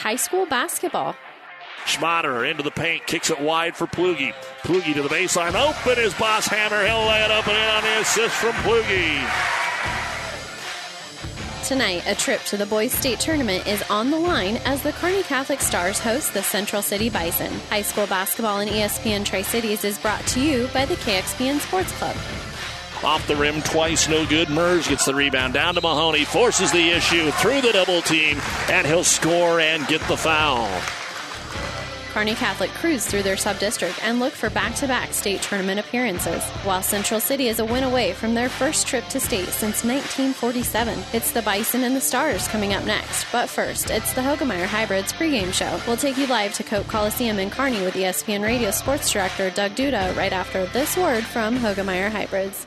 high school basketball. Schmaderer into the paint, kicks it wide for Plugi. Plugi to the baseline, open his Bosshammer. He'll lay it up and in on the assist from Plugi. Tonight, a trip to the boys' state tournament is on the line as the Kearney Catholic Stars host the Central City Bison. High school basketball in ESPN Tri Cities is brought to you by the KXPN Sports Club. Off the rim, twice no good. Mers gets the rebound down to Mahoney, forces the issue through the double team, and he'll score and get the foul. Kearney Catholic cruise through their sub-district and look for back-to-back state tournament appearances, while Central City is a win away from their first trip to state since 1947. It's the Bison and the Stars coming up next, but first, it's the Hoegemeyer Hybrids pregame show. We'll take you live to Cope Coliseum in Kearney with ESPN Radio Sports Director Doug Duda right after this word from Hoegemeyer Hybrids.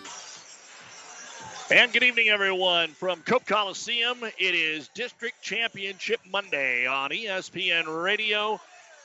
And good evening, everyone. From Cope Coliseum, it is District Championship Monday on ESPN Radio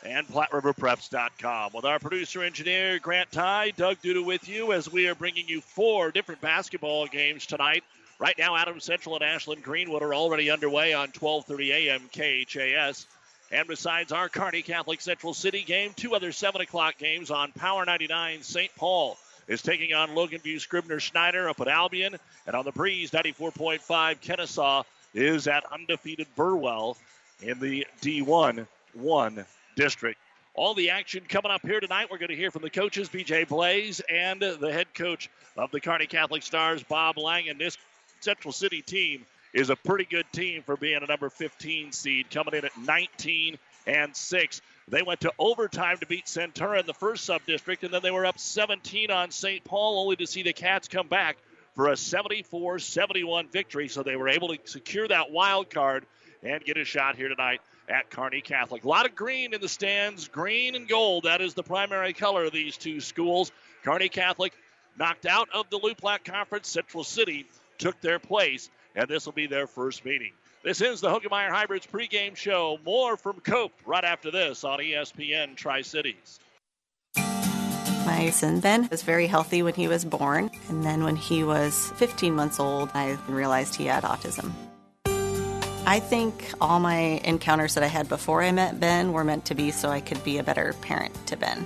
and PlatteRiverPreps.com. With our producer engineer Grant Ty, Doug Duda with you as we are bringing you four different basketball games tonight. Right now, Adams Central and Ashland Greenwood are already underway on 12:30 a.m. KHAS. And besides our Kearney Catholic Central City game, two other 7 o'clock games on Power 99 St. Paul is taking on Logan View Scribner Snyder up at Albion. And on the breeze, 94.5 Kenesaw is at undefeated Burwell in the D1 1 district. All the action coming up here tonight. We're going to hear from the coaches, BJ Blaze, and the head coach of the Kearney Catholic Stars, Bob Lang. And this Central City team is a pretty good team for being a number 15 seed, coming in at 19 and 6. They went to overtime to beat Centura in the first sub district, and then they were up 17 on St. Paul, only to see the Cats come back for a 74 71 victory. So they were able to secure that wild card and get a shot here tonight at Kearney Catholic. A lot of green in the stands, green and gold. That is the primary color of these two schools. Kearney Catholic knocked out of the Loup Platte Conference. Central City took their place, and this will be their first meeting. This is the Hoegemeyer Hybrids pregame show. More from Cope right after this on ESPN Tri Cities. My son Ben was very healthy when he was born, and then when he was 15 months old, I realized he had autism. I think all my encounters that I had before I met Ben were meant to be so I could be a better parent to Ben.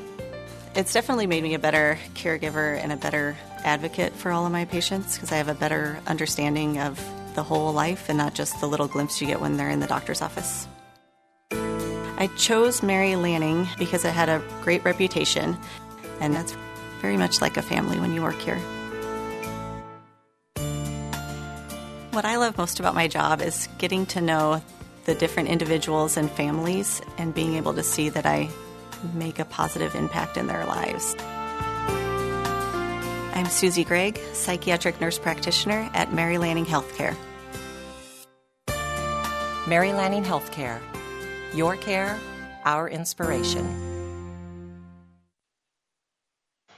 It's definitely made me a better caregiver and a better advocate for all of my patients because I have a better understanding of the whole life and not just the little glimpse you get when they're in the doctor's office. I chose Mary Lanning because it had a great reputation, and that's very much like a family when you work here. What I love most about my job is getting to know the different individuals and families and being able to see that I make a positive impact in their lives. I'm Susie Gregg, psychiatric nurse practitioner at Mary Lanning Healthcare. Mary Lanning Healthcare. Your care, our inspiration.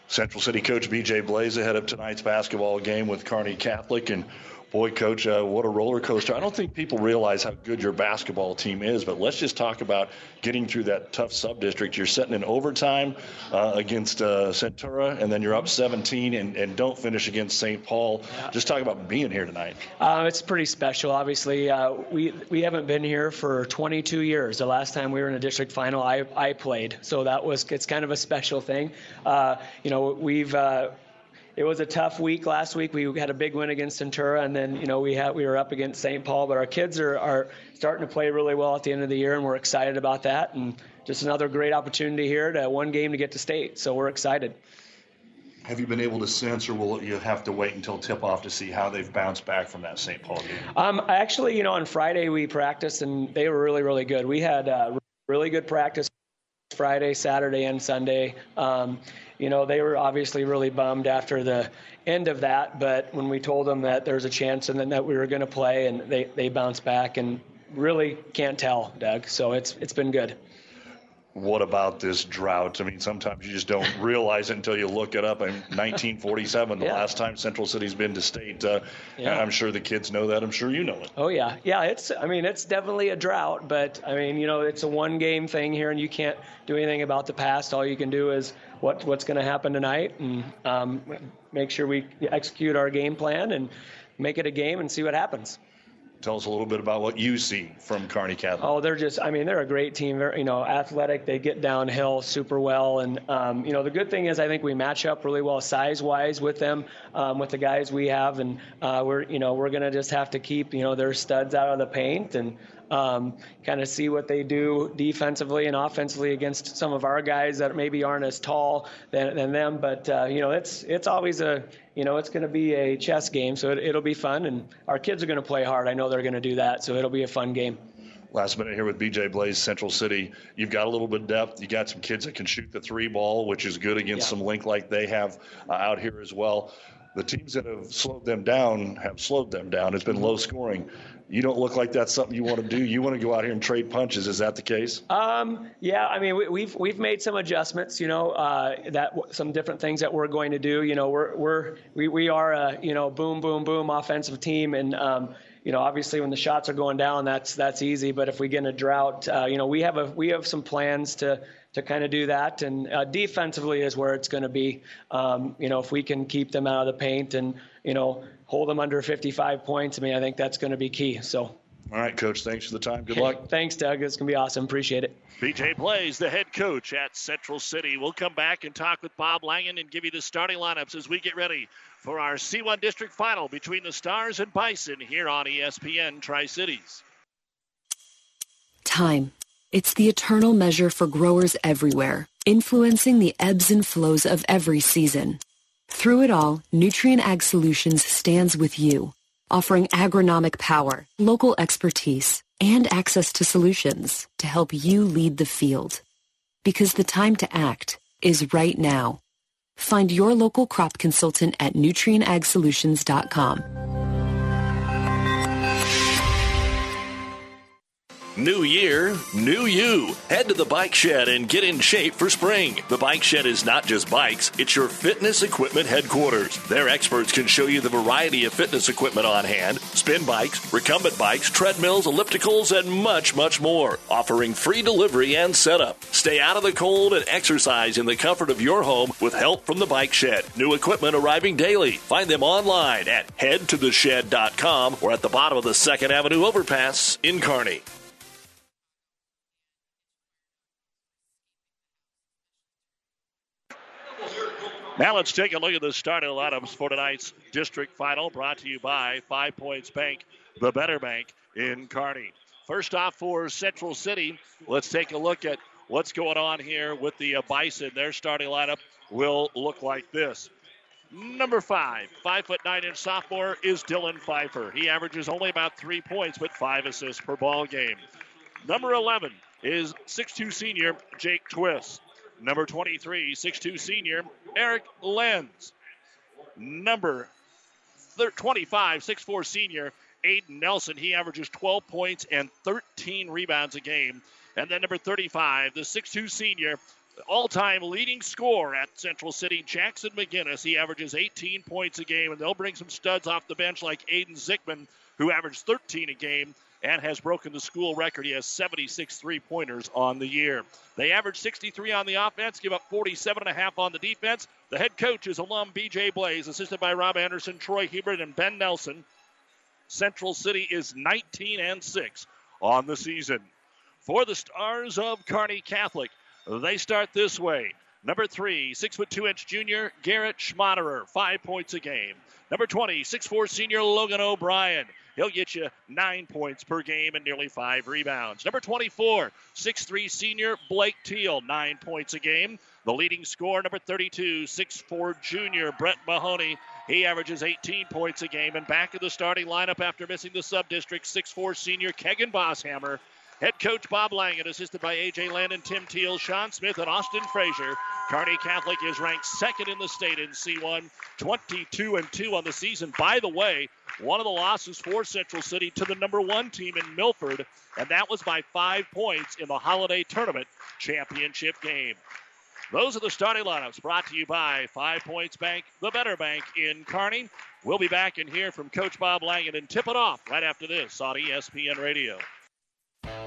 Central City coach BJ Blaze ahead of tonight's basketball game with Kearney Catholic and Boy, coach, uh, what a roller coaster. I don't think people realize how good your basketball team is, but let's just talk about getting through that tough sub district. You're setting in overtime uh, against uh, Centura, and then you're up 17 and, and don't finish against St. Paul. Yeah. Just talk about being here tonight. Uh, it's pretty special. Obviously, uh, we, we haven't been here for 22 years. The last time we were in a district final, I, I played. So that was, it's kind of a special thing. Uh, you know, we've, it was a tough week last week. We had a big win against Centura, and then you know we had we were up against St. Paul. But our kids are are starting to play really well at the end of the year, and we're excited about that. And just another great opportunity here to one game to get to state. So we're excited. Have you been able to sense, or will you have to wait until tip off to see how they've bounced back from that St. Paul game? Um, actually, you know, on Friday we practiced, and they were really really good. We had uh, really good practice Friday, Saturday, and Sunday. Um, you know, they were obviously really bummed after the end of that, but when we told them that there was a chance and then that we were going to play, and they, they bounced back and really can't tell, Doug. So it's it's been good what about this drought? I mean, sometimes you just don't realize it until you look it up. In 1947, the yeah. last time Central City's been to state, uh, yeah. I'm sure the kids know that. I'm sure you know it. Oh yeah, yeah. It's I mean, it's definitely a drought, but I mean, you know, it's a one-game thing here, and you can't do anything about the past. All you can do is what what's going to happen tonight, and um, make sure we execute our game plan and make it a game and see what happens tell us a little bit about what you see from Kearney Catholic. Oh, they're just, I mean, they're a great team. They're, you know, athletic. They get downhill super well. And, um, you know, the good thing is I think we match up really well size wise with them, um, with the guys we have. And uh, we're, you know, we're going to just have to keep, you know, their studs out of the paint and, um, kind of see what they do defensively and offensively against some of our guys that maybe aren't as tall than, than them. But uh, you know, it's it's always a you know it's going to be a chess game, so it, will be fun, and our kids are going to play hard. I know they're going to do that, so it'll be a fun game. Last minute here with BJ Blaze, Central City. You've got a little bit of depth. You got some kids that can shoot the three ball, which is good against yeah. some link like they have uh, out here as well. The teams that have slowed them down have slowed them down. It's been low scoring you don't look like that's something you want to do. You want to go out here and trade punches. Is that the case? Um, yeah, I mean, we, have we've, we've made some adjustments. You know, uh, that some different things that we're going to do. You know, we're we're we, we are a you know boom boom boom offensive team, and um, you know, obviously when the shots are going down, that's that's easy. But if we get in a drought, uh, you know, we have a we have some plans to to kind of do that. And uh, defensively is where it's going to be. Um, you know, if we can keep them out of the paint and you know hold them under 55 points. I mean, I think that's going to be key. So. All right, Coach. Thanks for the time. Good luck. Thanks, Doug. It's going to be awesome. Appreciate it. BJ Blaze, the head coach at Central City. We'll come back and talk with Bob Langen and give you the starting lineups as we get ready for our C1 District Final between the Stars and Bison here on ESPN Tri Cities. Time. It's the eternal measure for growers everywhere, influencing the ebbs and flows of every season. Through it all, Nutrien Ag Solutions stands with you, offering agronomic power, local expertise, and access to solutions to help you lead the field. Because the time to act is right now. Find your local crop consultant at nutrienagsolutions.com. New year, new you. Head to the Bike Shed and get in shape for spring. The Bike Shed is not just bikes, it's your fitness equipment headquarters. Their experts can show you the variety of fitness equipment on hand spin bikes, recumbent bikes, treadmills, ellipticals, and much, much more. Offering free delivery and setup. Stay out of the cold and exercise in the comfort of your home with help from the Bike Shed. New equipment arriving daily. Find them online at headtotheshed.com or at the bottom of the 2nd Avenue overpass in Kearney. Now let's take a look at the starting lineups for tonight's district final brought to you by Five Points Bank, the better bank in Kearney. First off for Central City, let's take a look at what's going on here with the Bison. Their starting lineup will look like this. Number five, five foot nine inch sophomore is Dylan Pfeiffer. He averages only about three points, but five assists per ball game. Number 11 is six-two senior Jake Twist. Number 23, 6'2 senior, Eric Lenz. Number 25, 6'4 senior, Aiden Nelson. He averages 12 points and 13 rebounds a game. And then number 35, the 6'2 senior, all time leading scorer at Central City, Jackson McGinnis. He averages 18 points a game, and they'll bring some studs off the bench like Aiden Zickman, who averaged 13 a game and has broken the school record. He has 76 three pointers on the year. They average 63 on the offense, give up 47 and a half on the defense. The head coach is alum BJ Blaze, assisted by Rob Anderson, Troy Hebert, and Ben Nelson. Central City is 19 and 6 on the season. For the Stars of Kearney Catholic, they start this way. Number three, six foot two inch junior Garrett Schmaderer, five points a game. Number 20, six four senior Logan O'Brien. He'll get you nine points per game and nearly five rebounds. Number 24, 6'3 senior Blake Teal, nine points a game. The leading scorer, number 32, 6'4 junior Brett Mahoney. He averages 18 points a game. And back in the starting lineup after missing the sub district, 6'4 senior Kegan Bosshammer. Head coach Bob Langen, assisted by A.J. Landon, Tim Teal, Sean Smith, and Austin Frazier. Kearney Catholic is ranked second in the state in C1, 22 and 2 on the season. By the way, one of the losses for Central City to the number one team in Milford, and that was by five points in the Holiday Tournament championship game. Those are the starting lineups brought to you by Five Points Bank, the better bank in Kearney. We'll be back and hear from Coach Bob Langen and tip it off right after this on ESPN Radio.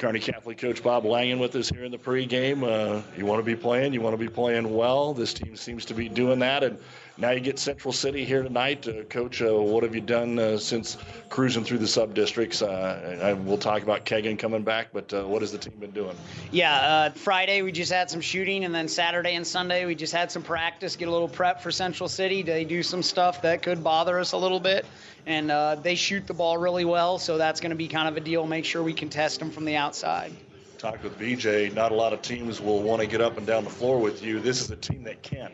Kearney Catholic coach Bob Langen with us here in the pregame. Uh, you want to be playing, you want to be playing well. This team seems to be doing that, and now you get Central City here tonight. Uh, Coach, uh, what have you done uh, since cruising through the sub districts? Uh, we'll talk about Kegan coming back, but uh, what has the team been doing? Yeah, uh, Friday we just had some shooting, and then Saturday and Sunday we just had some practice, get a little prep for Central City. They do some stuff that could bother us a little bit, and they shoot the ball really well, so that's going to be kind of a deal. Make sure we can test them from the outside talked with BJ, not a lot of teams will want to get up and down the floor with you. This is a team that can.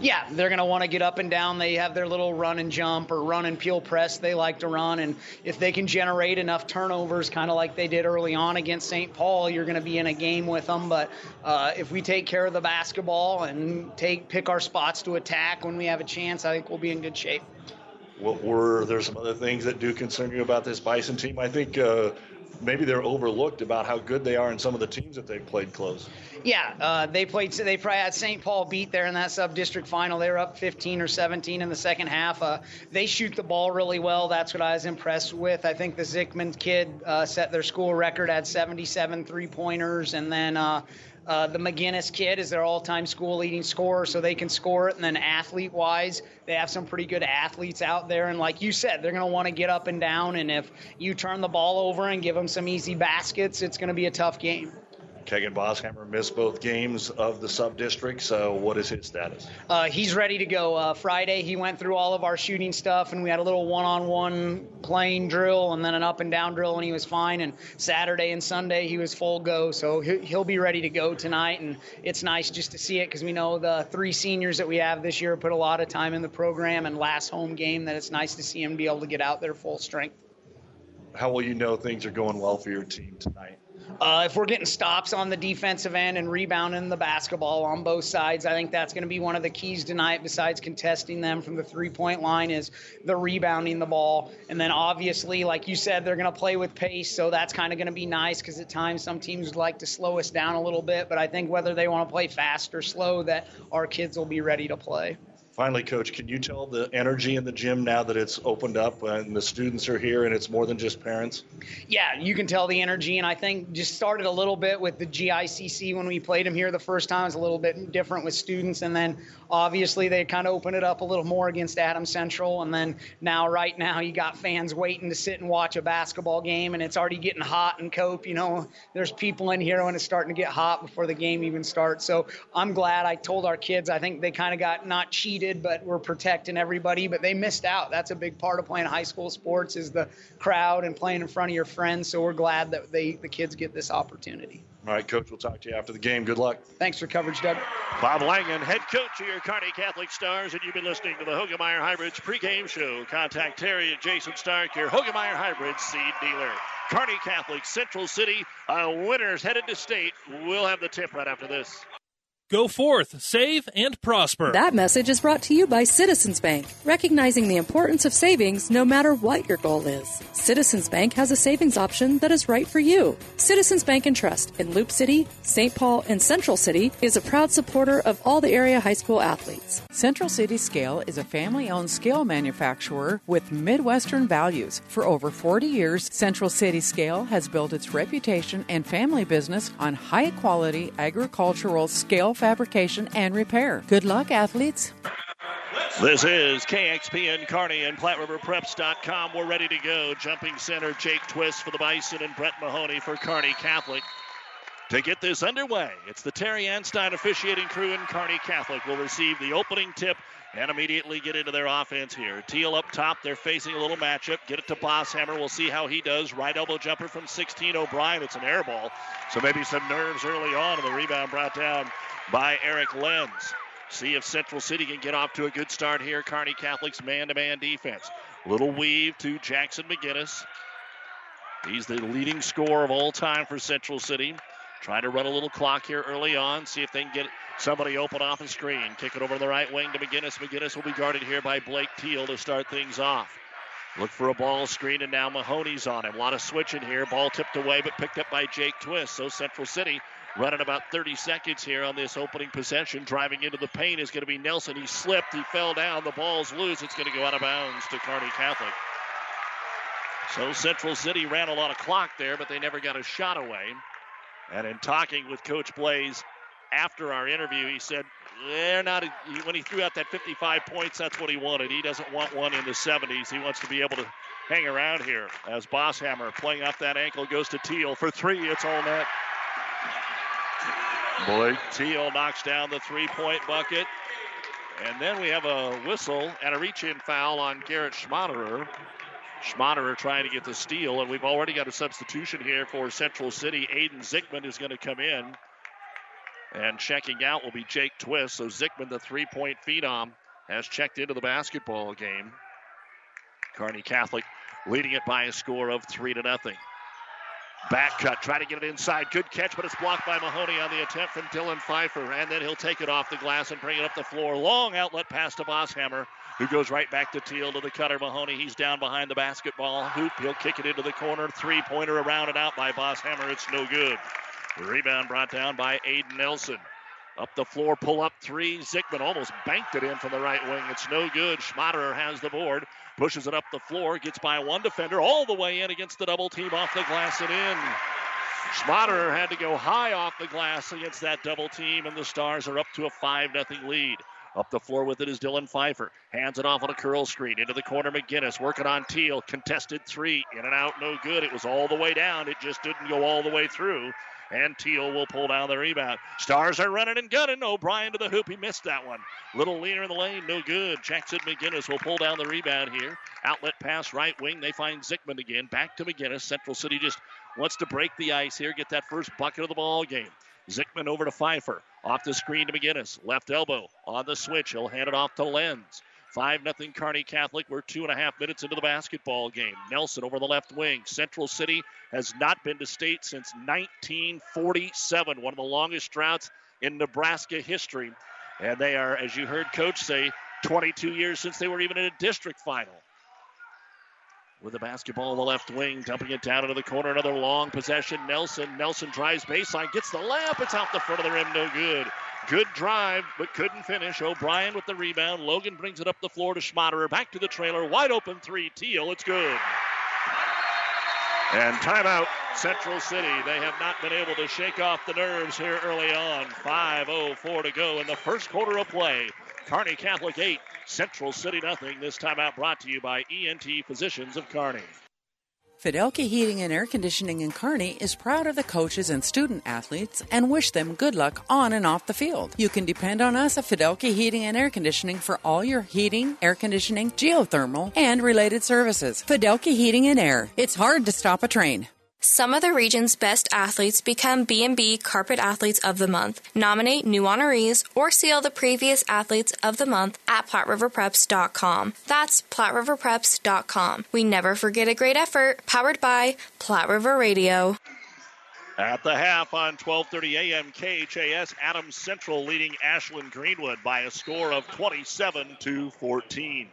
Yeah, they're going to want to get up and down. They have their little run and jump or run and peel press they like to run. And if they can generate enough turnovers, kind of like they did early on against St. Paul, you're going to be in a game with them. But uh, if we take care of the basketball and take pick our spots to attack when we have a chance, I think we'll be in good shape. What were there some other things that do concern you about this Bison team? I think uh, maybe they're overlooked about how good they are in some of the teams that they've played close. Yeah, uh, they played. They probably had St. Paul beat there in that sub district final. They were up 15 or 17 in the second half. Uh, they shoot the ball really well. That's what I was impressed with. I think the Zickman kid uh, set their school record at 77 three pointers, and then. Uh, the McGinnis kid is their all-time school leading scorer, so they can score it. And then athlete-wise, they have some pretty good athletes out there. And like you said, they're going to want to get up and down. And if you turn the ball over and give them some easy baskets, it's going to be a tough game. Kegan Bosshammer missed both games of the sub district. So, what is his status? Uh, he's ready to go. Uh, Friday, he went through all of our shooting stuff, and we had a little one on one playing drill and then an up and down drill, and he was fine. And Saturday and Sunday, he was full go. So, he'll be ready to go tonight. And it's nice just to see it because we know the three seniors that we have this year put a lot of time in the program, and last home game that it's nice to see him be able to get out there full strength. How will you know things are going well for your team tonight? Uh, if we're getting stops on the defensive end and rebounding the basketball on both sides, I think that's going to be one of the keys tonight. Besides contesting them from the three-point line, is the rebounding the ball, and then obviously, like you said, they're going to play with pace, so that's kind of going to be nice because at times some teams like to slow us down a little bit. But I think whether they want to play fast or slow, that our kids will be ready to play. Finally, Coach, can you tell the energy in the gym now that it's opened up and the students are here and it's more than just parents? Yeah, you can tell the energy, and I think just started a little bit with the GICC when we played them here the first time. It's a little bit different with students, and then obviously they kind of opened it up a little more against Adam Central, and then now right now you got fans waiting to sit and watch a basketball game, and it's already getting hot in Cope. You know, there's people in here when it's starting to get hot before the game even starts. So I'm glad I told our kids. I think they kind of got not cheated did, but we're protecting everybody. But they missed out. That's a big part of playing high school sports is the crowd and playing in front of your friends. So we're glad that they the kids get this opportunity. All right, Coach, we'll talk to you after the game. Good luck. Thanks for coverage, Doug. Bob Langen, head coach of your Kearney Catholic Stars, and you've been listening to the Hoegemeyer Hybrids pregame show. Contact Terry and Jason Stark, your Hoegemeyer Hybrids seed dealer. Kearney Catholic, Central City, uh, winners headed to state. We'll have the tip right after this. Go forth, save, and prosper. That message is brought to you by Citizens Bank, recognizing the importance of savings no matter what your goal is. Citizens Bank has a savings option that is right for you. Citizens Bank and Trust in Loup City, St. Paul, and Central City is a proud supporter of all the area high school athletes. Central City Scale is a family owned scale manufacturer with Midwestern values. For over 40 years, Central City Scale has built its reputation and family business on high quality agricultural scale fabrication, and repair. Good luck, athletes. This is KXPN Kearney and PlatteRiverPreps.com. We're ready to go. Jumping center Jake Twist for the Bison and Brett Mahoney for Kearney Catholic. To get this underway, it's the Terry Anstein officiating crew in Kearney Catholic will receive the opening tip and immediately get into their offense here. Teal up top. They're facing a little matchup. Get it to Bosshammer. We'll see how he does. Right elbow jumper from 16 O'Brien. It's an air ball. So maybe some nerves early on, and the rebound brought down by Eric Lenz. See if Central City can get off to a good start here. Kearney Catholic's man to man defense. Little weave to Jackson McGinnis. He's the leading scorer of all time for Central City. Trying to run a little clock here early on. See if they can get somebody open off the screen. Kick it over to the right wing to McGinnis. McGinnis will be guarded here by Blake Teal to start things off. Look for a ball screen, and now Mahoney's on him. A lot of switching here. Ball tipped away, but picked up by Jake Twist. So Central City Running about 30 seconds here on this opening possession. Driving into the paint is going to be Nelson. He slipped. He fell down. The ball's loose. It's going to go out of bounds to Kearney Catholic. So Central City ran a lot of clock there, but they never got a shot away. And in talking with Coach Blaze after our interview, he said they're not. When he threw out that 55 points, that's what he wanted. He doesn't want one in the 70s. He wants to be able to hang around here. As Bosshammer playing off that ankle goes to Teal for three. It's all net. Blake Teal knocks down the three point bucket. And then we have a whistle and a reach in foul on Garrett Schmaderer. Schmaderer trying to get the steal, and we've already got a substitution here for Central City. Aiden Zickman is going to come in. And checking out will be Jake Twist. So Zickman, the three point phenom, has checked into the basketball game. Kearney Catholic leading it by a score of three to nothing. Back cut, try to get it inside. Good catch, but it's blocked by Mahoney on the attempt from Dylan Pfeiffer. And then he'll take it off the glass and bring it up the floor. Long outlet pass to Bosshammer, who goes right back to Teal to the cutter. Mahoney, he's down behind the basketball hoop. He'll kick it into the corner. Three pointer around and out by Bosshammer. It's no good. Rebound brought down by Aiden Nelson. Up the floor, pull up three. Zickman almost banked it in from the right wing. It's no good. Schmaderer has the board, pushes it up the floor, gets by one defender all the way in against the double team off the glass and in. Schmaderer had to go high off the glass against that double team, and the Stars are up to a 5 0 lead. Up the floor with it is Dylan Pfeiffer. Hands it off on a curl screen. Into the corner, McGinnis working on Teal. Contested three. In and out, no good. It was all the way down. It just didn't go all the way through and Teal will pull down the rebound. Stars are running and gunning. O'Brien to the hoop. He missed that one. Little leaner in the lane, no good. Jackson McGinnis will pull down the rebound here. Outlet pass right wing. They find Zickman again. Back to McGinnis. Central City just wants to break the ice here, get that first bucket of the ball game. Zickman over to Pfeiffer. Off the screen to McGinnis. Left elbow on the switch. He'll hand it off to Lenz. 5 0 Kearney Catholic. We're two and a half minutes into the basketball game. Nelson over the left wing. Central City has not been to state since 1947, one of the longest droughts in Nebraska history. And they are, as you heard Coach say, 22 years since they were even in a district final. With the basketball in the left wing, dumping it down into the corner. Another long possession. Nelson. Nelson drives baseline, gets the layup. It's out the front of the rim. No good. Good drive, but couldn't finish. O'Brien with the rebound. Logan brings it up the floor to Schmaderer. Back to the trailer. Wide open three. Teal. It's good. And timeout, Central City. They have not been able to shake off the nerves here early on. 5.04 to go in the first quarter of play. Kearney Catholic 8, Central City nothing. This timeout brought to you by ENT Physicians of Kearney. Fidelki Heating and Air Conditioning in Kearney is proud of the coaches and student athletes and wish them good luck on and off the field. You can depend on us at Fidelki Heating and Air Conditioning for all your heating, air conditioning, geothermal, and related services. Fidelki Heating and Air. It's hard to stop a train. Some of the region's best athletes become B&B Carpet Athletes of the Month. Nominate new honorees or seal the previous Athletes of the Month at PlatteRiverPreps.com. That's PlatteRiverPreps.com. We never forget a great effort. Powered by Platte River Radio. At the half on 12:30 a.m. KHAS, Adams Central leading Ashland Greenwood by a score of 27 to 14.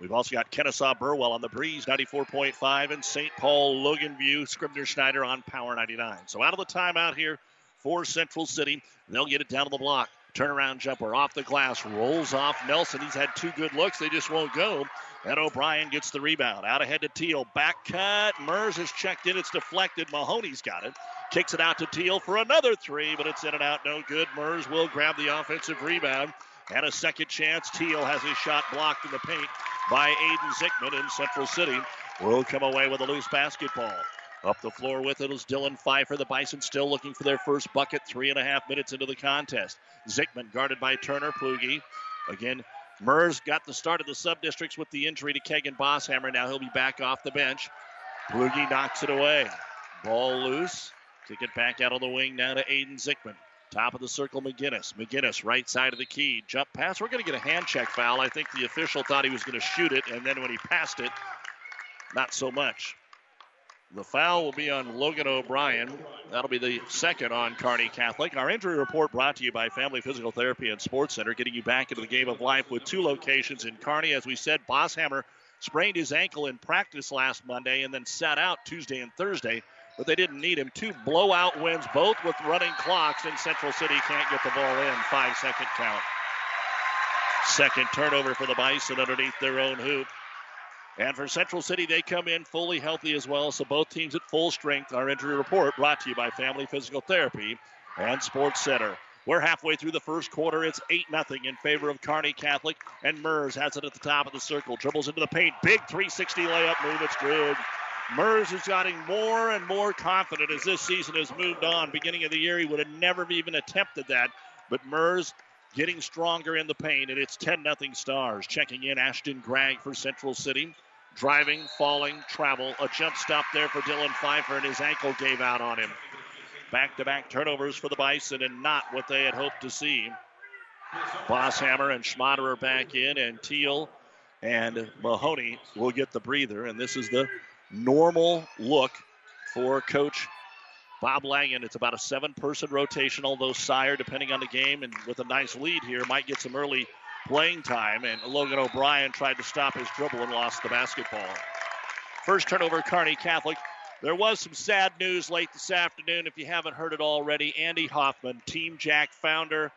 We've also got Kenesaw Burwell on the breeze 94.5 and St. Paul Loganview Scribner Snyder on Power 99. So out of the timeout here for Central City, they'll get it down to the block. Turnaround jumper off the glass, rolls off Nelson. He's had two good looks, they just won't go. And O'Brien gets the rebound. Out ahead to Teal. Back cut. Mers has checked in. It's deflected. Mahoney's got it. Kicks it out to Teal for another three, but it's in and out. No good. Mers will grab the offensive rebound. And a second chance. Teal has his shot blocked in the paint by Aiden Zickman in Central City. Will come away with a loose basketball. Up the floor with it is Dylan Pfeiffer. The Bison still looking for their first bucket. Three and a half minutes into the contest. Zickman guarded by Turner Plugi. Again, Mers got the start of the sub districts with the injury to Kegan Bosshammer. Now he'll be back off the bench. Plugi knocks it away. Ball loose. Kick it back out on the wing now to Aiden Zickman. Top of the circle, McGinnis. McGinnis, right side of the key. Jump pass. We're going to get a hand check foul. I think the official thought he was going to shoot it, and then when he passed it, not so much. The foul will be on Logan O'Brien. That'll be the second on Kearney Catholic. Our injury report brought to you by Family Physical Therapy and Sports Center, getting you back into the game of life with two locations in Kearney. As we said, Bosshammer sprained his ankle in practice last Monday and then sat out Tuesday and Thursday, but they didn't need him. Two blowout wins, both with running clocks, and Central City can't get the ball in. Five second count. Second turnover for the Bison underneath their own hoop. And for Central City, they come in fully healthy as well. So both teams at full strength. Our injury report brought to you by Family Physical Therapy and Sports Center. We're halfway through the first quarter. It's 8 0 in favor of Kearney Catholic. And Mers has it at the top of the circle. Dribbles into the paint. Big 360 layup move. It's good. Mers is getting more and more confident as this season has moved on. Beginning of the year, he would have never even attempted that. But Mers getting stronger in the paint, and it's 10 0 Stars. Checking in Ashton Gregg for Central City driving, falling, travel. A jump stop there for Dylan Pfeiffer, and his ankle gave out on him. Back to back turnovers for the Bison, and not what they had hoped to see. Bosshammer and Schmaderer back in, and Teal and Mahoney will get the breather. And this is the normal look for Coach Bob Langen. It's about a seven person rotation, although Sire, depending on the game and with a nice lead here, might get some early playing time, and Logan O'Brien tried to stop his dribble and lost the basketball. First turnover, Kearney Catholic. There was some sad news late this afternoon. If you haven't heard it already, Andy Hoffman, Team Jack founder,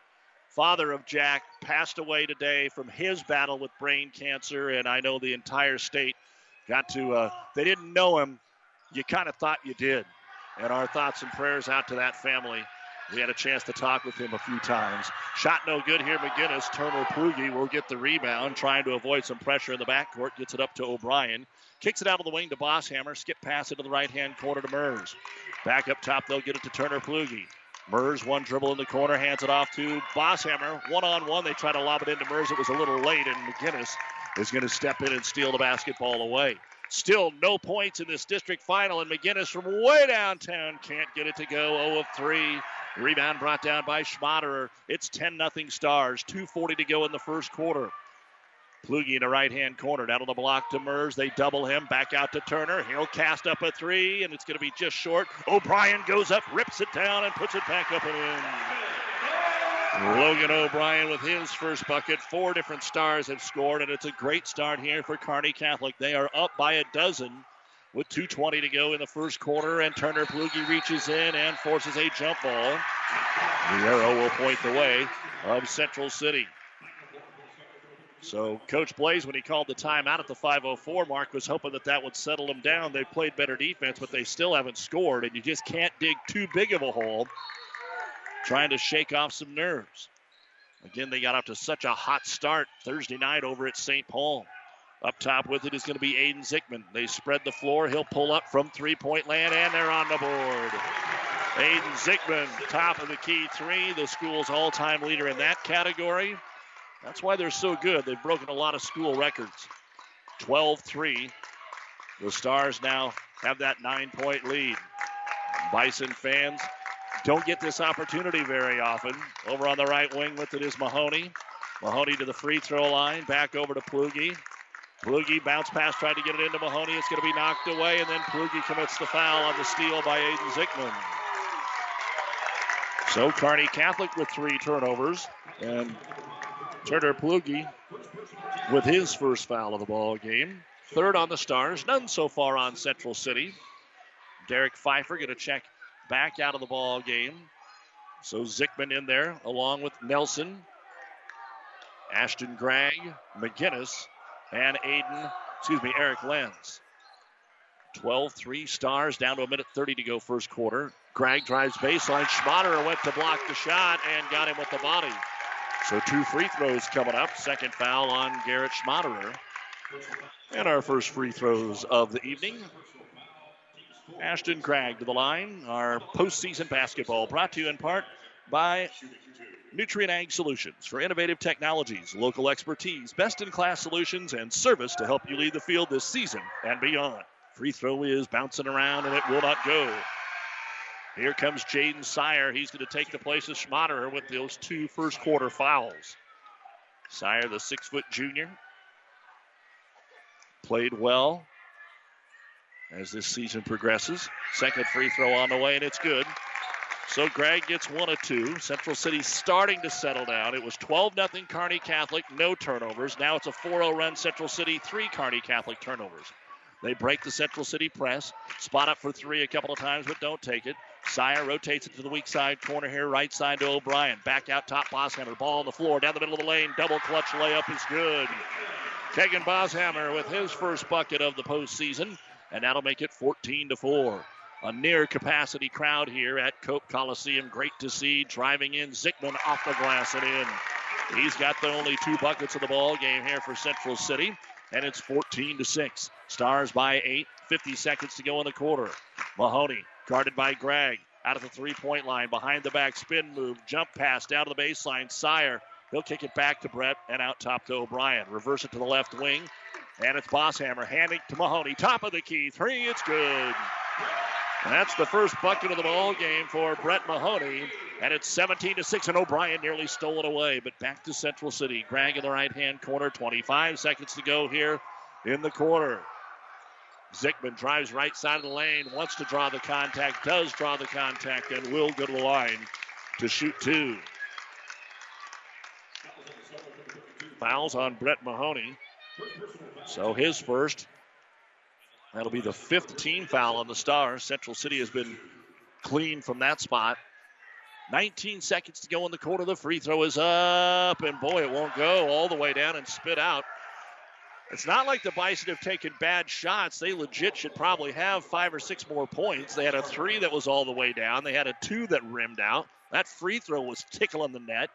father of Jack, passed away today from his battle with brain cancer. And I know the entire state got to, uh, they didn't know him. You kind of thought you did. And our thoughts and prayers out to that family. We had a chance to talk with him a few times. Shot no good here. McGinnis. Turner Plugi will get the rebound, trying to avoid some pressure in the backcourt. Gets it up to O'Brien. Kicks it out of the wing to Bosshammer. Skip pass into the right hand corner to Mers. Back up top, they'll get it to Turner Plugi. Mers, one dribble in the corner, hands it off to Bosshammer. One on one, they try to lob it into Mers. It was a little late, and McGinnis is going to step in and steal the basketball away. Still no points in this district final, and McGinnis from way downtown can't get it to go. 0 of 3. Rebound brought down by Schmaderer. It's 10 0 Stars. 2.40 to go in the first quarter. Plugi in the right hand corner. Down on the block to Mers. They double him. Back out to Turner. He'll cast up a three, and it's going to be just short. O'Brien goes up, rips it down, and puts it back up and in. Logan O'Brien with his first bucket. Four different stars have scored, and it's a great start here for Kearney Catholic. They are up by a dozen with 2.20 to go in the first quarter, and Turner Plugi reaches in and forces a jump ball. The arrow will point the way of Central City. So Coach Blaze, when he called the timeout at the 5:04 mark, was hoping that that would settle them down. They played better defense, but they still haven't scored, and you just can't dig too big of a hole. Trying to shake off some nerves. Again, they got off to such a hot start Thursday night over at St. Paul. Up top with it is going to be Aiden Zickman. They spread the floor. He'll pull up from three point land, and they're on the board. Aiden Zickman, top of the key three, the school's all time leader in that category. That's why they're so good. They've broken a lot of school records. 12 3. The Stars now have that nine point lead. Bison fans don't get this opportunity very often. Over on the right wing with it is Mahoney. Mahoney to the free throw line. Back over to Plugi. Plugi bounce pass, tried to get it into Mahoney. It's going to be knocked away, and then Plugi commits the foul on the steal by Aiden Zickman. So Kearney Catholic with three turnovers, and Turner Plugi with his first foul of the ball game. Third on the Stars, none so far on Central City. Derek Pfeiffer going to check back out of the ball game. So Zickman in there along with Nelson, Ashton Gregg, McGinnis, and Aiden, excuse me, Eric Lenz. 12 3 stars down to a minute 30 to go first quarter. Gregg drives baseline. Schmaderer went to block the shot and got him with the body. So two free throws coming up. Second foul on Garrett Schmaderer. And our first free throws of the evening. Ashton Gregg to the line. Our postseason basketball brought to you in part by Nutrien Ag Solutions for innovative technologies, local expertise, best in class solutions, and service to help you lead the field this season and beyond. Free throw is bouncing around and it will not go. Here comes Jaden Sire. He's going to take the place of Schmaderer with those two first quarter fouls. Sire, the six foot junior, played well as this season progresses. Second free throw on the way, and it's good. So Gregg gets one of two. Central City starting to settle down. It was 12 0 Kearney Catholic, no turnovers. Now it's a 4 0 run Central City, three Kearney Catholic turnovers. They break the Central City press, spot up for three a couple of times, but don't take it. Sire rotates it to the weak side corner here, right side to O'Brien. Back out top, Bosshammer. Ball on the floor, down the middle of the lane. Double clutch layup is good. Kegan Bosshammer with his first bucket of the postseason, and that'll make it 14 to 4. A near capacity crowd here at Cope Coliseum. Great to see. Driving in Zickman off the glass and in. He's got the only two buckets of the ball game here for Central City, and it's 14 to 6. Stars by eight. 50 seconds to go in the quarter. Mahoney guarded by Gregg out of the three-point line behind the back spin move, jump pass down to the baseline. Sire He'll kick it back to Brett and out top to O'Brien. Reverse it to the left wing. And it's Bosshammer handing to Mahoney. Top of the key. Three. It's good. That's the first bucket of the ball game for Brett Mahoney. And it's 17 to 6, and O'Brien nearly stole it away. But back to Central City. Gregg in the right hand corner. 25 seconds to go here in the quarter. Zickman drives right side of the lane, wants to draw the contact, does draw the contact, and will go to the line to shoot two. Fouls on Brett Mahoney. So his first. That'll be the fifth team foul on the Stars. Central City has been clean from that spot. 19 seconds to go in the quarter. The free throw is up, and boy, it won't go all the way down and spit out. It's not like the Bison have taken bad shots. They legit should probably have five or six more points. They had a three that was all the way down. They had a two that rimmed out. That free throw was tickling the net.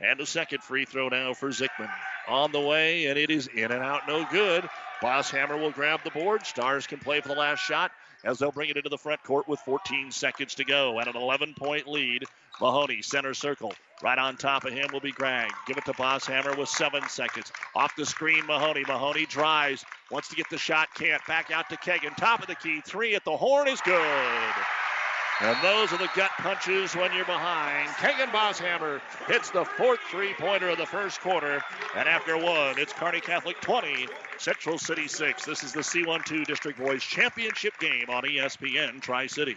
And a second free throw now for Zickman. On the way, and it is in and out, no good. Bosshammer will grab the board. Stars can play for the last shot as they'll bring it into the front court with 14 seconds to go and an 11 point lead. Mahoney, center circle. Right on top of him will be Gregg. Give it to Bosshammer with seven seconds. Off the screen, Mahoney. Mahoney drives. Wants to get the shot, can't. Back out to Kegan. Top of the key. Three at the horn is good. And those are the gut punches when you're behind. Kegan Bosshammer hits the fourth three pointer of the first quarter. And after one, it's Kearney Catholic 20, Central City 6. This is the C12 District Boys Championship game on ESPN Tri Cities.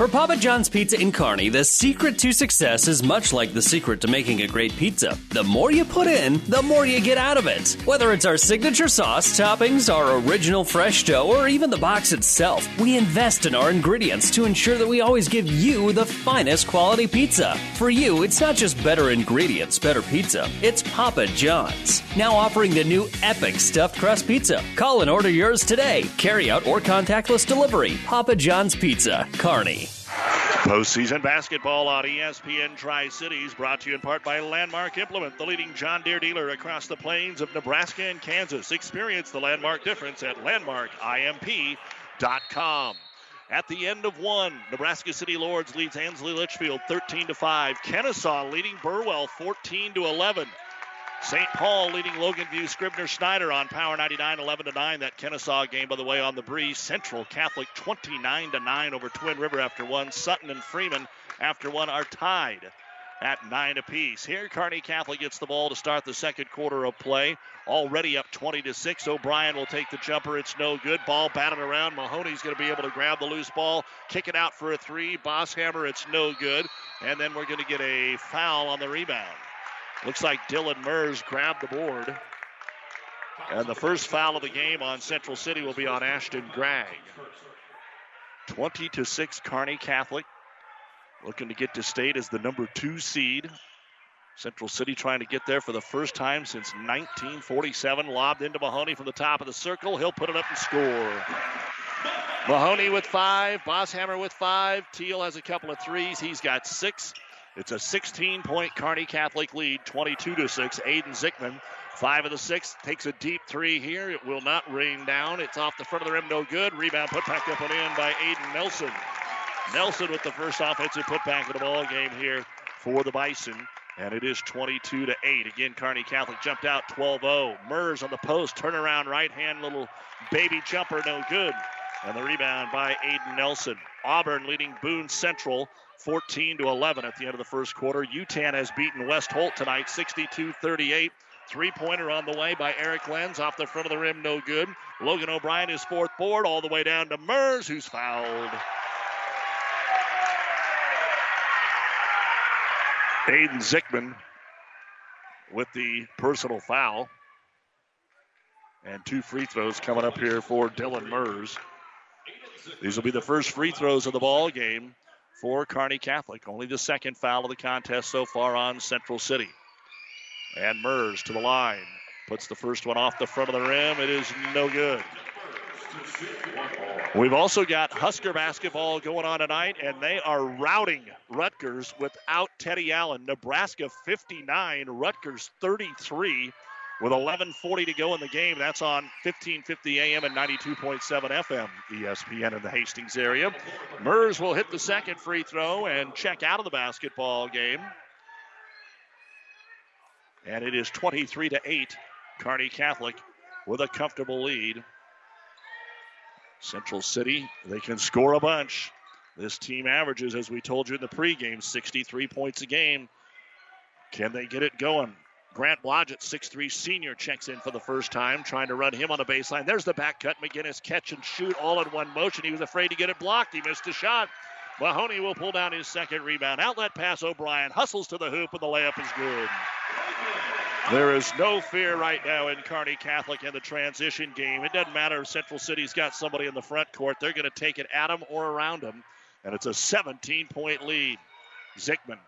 For Papa John's Pizza in Kearney, the secret to success is much like the secret to making a great pizza. The more you put in, the more you get out of it. Whether it's our signature sauce, toppings, our original fresh dough, or even the box itself, we invest in our ingredients to ensure that we always give you the finest quality pizza. For you, it's not just better ingredients, better pizza. It's Papa John's. Now offering the new epic stuffed crust pizza. Call and order yours today. Carry out or contactless delivery. Papa John's Pizza, Kearney. Postseason basketball on ESPN Tri Cities, brought to you in part by Landmark Implement, the leading John Deere dealer across the plains of Nebraska and Kansas. Experience the landmark difference at landmarkimp.com. at the end of one. Nebraska City Lourdes leads Ansley Litchfield 13 to 5. Kenesaw leading Burwell 14 to 11. St. Paul leading Logan View Scribner Snyder on Power 99 11 to 9. That Kenesaw game, by the way, on the breeze. Central Catholic 29 to 9 over Twin River after one. Sutton and Freeman after one are tied at nine apiece. Here, Kearney Catholic gets the ball to start the second quarter of play. Already up 20 to 6. O'Brien will take the jumper. It's no good. Ball batted around. Mahoney's going to be able to grab the loose ball, kick it out for a three. Bosshammer, it's no good. And then we're going to get a foul on the rebound. Looks like Dylan Mers grabbed the board. And the first foul of the game on Central City will be on Ashton Gregg. 20 to 6 Kearney Catholic looking to get to state as the number two seed. Central City trying to get there for the first time since 1947. Lobbed into Mahoney from the top of the circle. He'll put it up and score. Mahoney with five. Bosshammer with five. Teal has a couple of threes. He's got six. It's a 16 point Kearney Catholic lead, 22 to 6. Aiden Zickman, five of the six, takes a deep three here. It will not rain down. It's off the front of the rim, no good. Rebound put back up and in by Aiden Nelson. Nelson with the first offensive putback of the ball game here for the Bison. And it is 22 to 8. Again, Kearney Catholic jumped out 12 0. Mers on the post, turnaround right hand, little baby jumper, no good. And the rebound by Aiden Nelson. Auburn leading Boone Central 14 to 11 at the end of the first quarter. Yutan has beaten West Holt tonight 62 38. Three pointer on the way by Eric Lenz off the front of the rim, no good. Logan O'Brien is fourth board all the way down to Mers, who's fouled. Aiden Zickman with the personal foul. And two free throws coming up here for Dylan Mers. These will be the first free throws of the ball game for Kearney Catholic. Only the second foul of the contest so far on Central City. And Mers to the line. Puts the first one off the front of the rim. It is no good. We've also got Husker basketball going on tonight, and they are routing Rutgers without Teddy Allen. Nebraska 59, Rutgers 33, with 11:40 to go in the game. That's on 1550 AM and 92.7 FM ESPN in the Hastings area. Mers will hit the second free throw and check out of the basketball game. And it is 23 to 8, Kearney Catholic with a comfortable lead. Central City, they can score a bunch. This team averages, as we told you in the pregame, 63 points a game. Can they get it going? Grant Blodgett, 6'3 senior, checks in for the first time, trying to run him on the baseline. There's the back cut. McGinnis catch and shoot all in one motion. He was afraid to get it blocked. He missed a shot. Mahoney will pull down his second rebound. Outlet pass O'Brien hustles to the hoop, and the layup is good. There is no fear right now in Kearney Catholic in the transition game. It doesn't matter if Central City's got somebody in the front court. They're going to take it at them or around them. And it's a 17 point lead. Zickman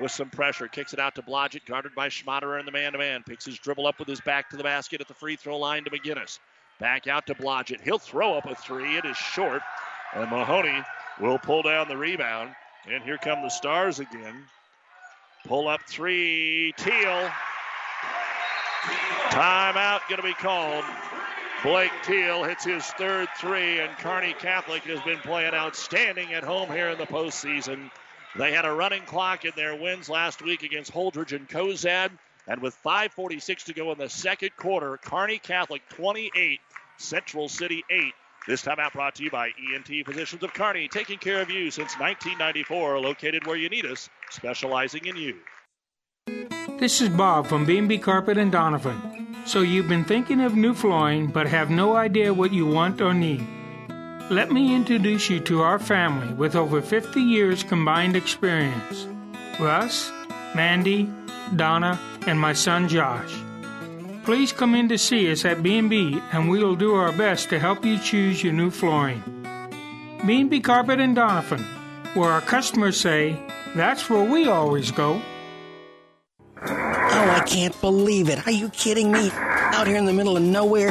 with some pressure kicks it out to Blodgett, guarded by Schmaderer in the man to man. Picks his dribble up with his back to the basket at the free throw line to McGinnis. Back out to Blodgett. He'll throw up a three. It is short. And Mahoney will pull down the rebound. And here come the Stars again. Pull up three. Teal Timeout going to be called. Blake Teal hits his third three, and Kearney Catholic has been playing outstanding at home here in the postseason. They had a running clock in their wins last week against Holdrege and Cozad, and with 5:46 to go in the second quarter, Kearney Catholic 28, Central City 8. This time out brought to you by ENT Physicians of Kearney, taking care of you since 1994, located where you need us, specializing in you. This is Bob from B&B Carpet and Doniphan. So you've been thinking of new flooring but have no idea what you want or need. Let me introduce you to our family with over 50 years combined experience. Russ, Mandy, Donna, and my son Josh. Please come in to see us at B&B and we will do our best to help you choose your new flooring. B&B Carpet and Doniphan, where our customers say, that's where we always go. Oh, I can't believe it. Are you kidding me? Out here in the middle of nowhere,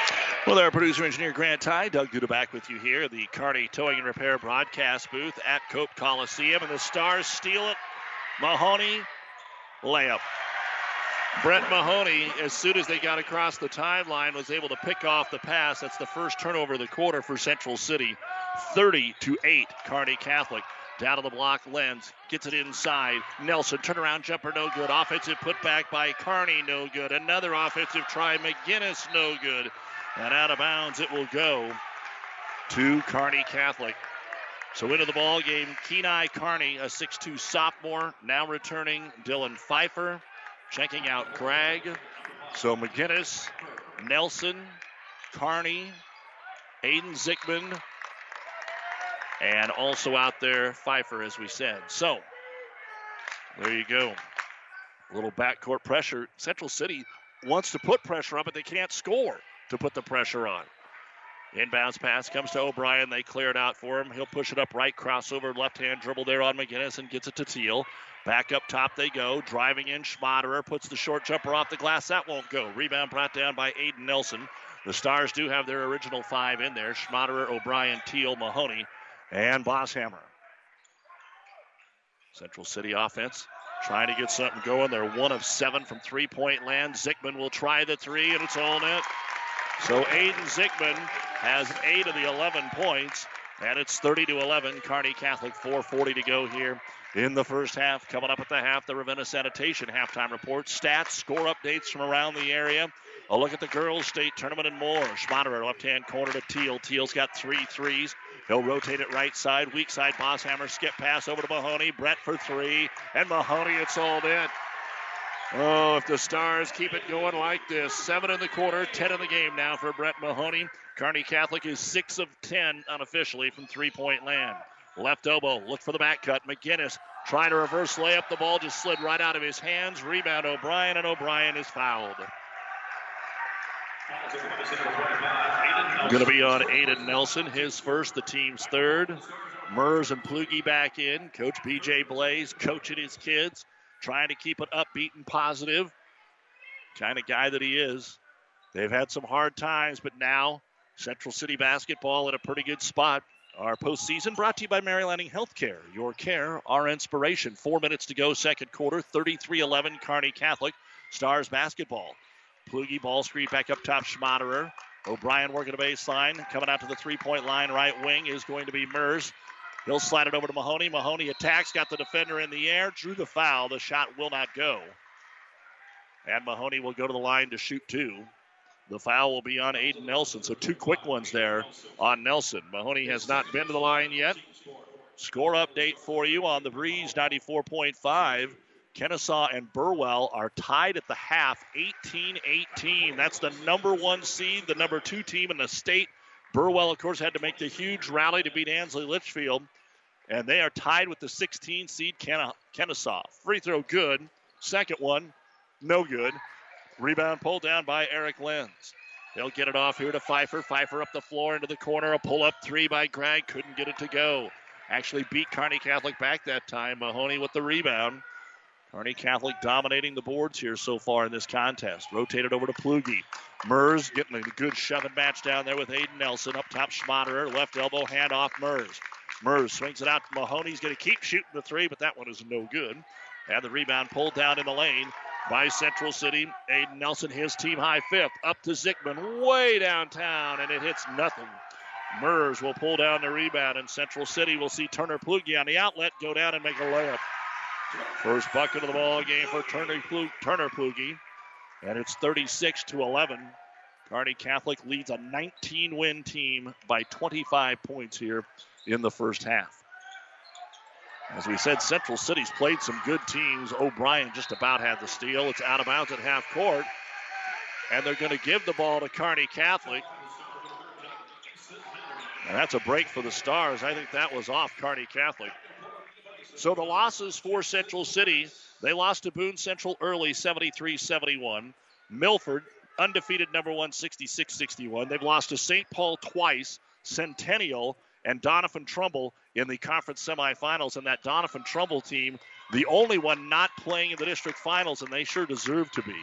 Well, our producer engineer Grant Ty, Doug Duda back with you here, the Kearney Towing and Repair broadcast booth at Cope Coliseum, and the Stars steal it. Mahoney, layup. Brett Mahoney, as soon as they got across the timeline, was able to pick off the pass. That's the first turnover of the quarter for Central City. 30 to 8, Kearney Catholic. Down to the block, Lens gets it inside. Nelson, turnaround jumper, no good. Offensive putback by Carney, no good. Another offensive try, McGinnis, no good. And out of bounds it will go to Kearney Catholic. So into the ball game, Kenai Carney, a 6'2 sophomore, now returning Dylan Pfeiffer, checking out Gregg. So McGinnis, Nelson, Carney, Aiden Zickman, and also out there Pfeiffer, as we said. So there you go. A little backcourt pressure. Central City wants to put pressure on, but they can't score to put the pressure on. Inbounds pass comes to O'Brien. They clear it out for him. He'll push it up right, crossover, left hand dribble there on McGinnis and gets it to Teal. Back up top they go. Driving in, Schmaderer puts the short jumper off the glass. That won't go. Rebound brought down by Aiden Nelson. The Stars do have their original five in there Schmaderer, O'Brien, Teal, Mahoney, and Bosshammer. Central City offense trying to get something going. They're one of seven from three point land. Zickman will try the three, and it's all net. So Aiden Zickman has eight of the 11 points, and it's 30 to 11. Kearney Catholic 4:40 to go here in the first half. Coming up at the half, the Ravenna Sanitation halftime report, stats, score updates from around the area. A look at the girls' state tournament and more. Schmaderer left hand corner to Teal. Teal's got three threes. He'll rotate it right side, weak side. Bosshammer skip pass over to Mahoney. Brett for three, and Mahoney it's all in. Oh, if the Stars keep it going like this, seven in the quarter, ten in the game now for Brett Mahoney. Kearney Catholic is six of ten unofficially from three-point land. Left elbow, look for the back cut. McGinnis trying to reverse layup. The ball just slid right out of his hands. Rebound O'Brien, and O'Brien is fouled. Going to be on Aiden Nelson, his first, the team's third. Mers and Plugi back in. Coach BJ Blaze coaching his kids, trying to keep it upbeat and positive. Kind of guy that he is. They've had some hard times, but now Central City basketball in a pretty good spot. Our postseason brought to you by Mary Lanning Healthcare. Your care, our inspiration. Four minutes to go, second quarter. 33 11, Kearney Catholic. Stars basketball. Plugi ball screen back up top, Schmaderer. O'Brien working a baseline. Coming out to the three point line, right wing is going to be Mers. He'll slide it over to Mahoney. Mahoney attacks, got the defender in the air, drew the foul. The shot will not go. And Mahoney will go to the line to shoot two. The foul will be on Aiden Nelson. So two quick ones there on Nelson. Mahoney has not been to the line yet. Score update for you on the Breeze 94.5. Kenesaw and Burwell are tied at the half 18 18. That's the number one seed, the number two team in the state. Burwell, of course, had to make the huge rally to beat Ansley Litchfield. And they are tied with the 16 seed Kenesaw. Free throw good. Second one, no good. Rebound pulled down by Eric Lenz. They'll get it off here to Pfeiffer. Pfeiffer up the floor into the corner. A pull up three by Gregg. Couldn't get it to go. Actually beat Kearney Catholic back that time. Mahoney with the rebound. Kearney Catholic dominating the boards here so far in this contest. Rotated over to Plugi. Mers getting a good shoving match down there with Aiden Nelson. Up top, Schmaderer. Left elbow, hand off Mers. Mers swings it out to Mahoney. He's going to keep shooting the three, but that one is no good. And the rebound pulled down in the lane by Central City. Aiden Nelson, his team high fifth. Up to Zickman, way downtown, and it hits nothing. Mers will pull down the rebound, and Central City will see Turner Plugi on the outlet go down and make a layup. First bucket of the ball game for Turner, Turner Plugi, and it's 36 to 11. Kearney Catholic leads a 19 win team by 25 points here in the first half. As we said, Central City's played some good teams. O'Brien just about had the steal. It's out of bounds at half court. And they're going to give the ball to Kearney Catholic. And that's a break for the Stars. I think that was off Kearney Catholic. So the losses for Central City, they lost to Boone Central early 73 71. Milford, undefeated number one 66 61. They've lost to St. Paul twice, Centennial, and Doniphan Trumbull in the conference semifinals. And that Doniphan Trumbull team, the only one not playing in the district finals, and they sure deserve to be.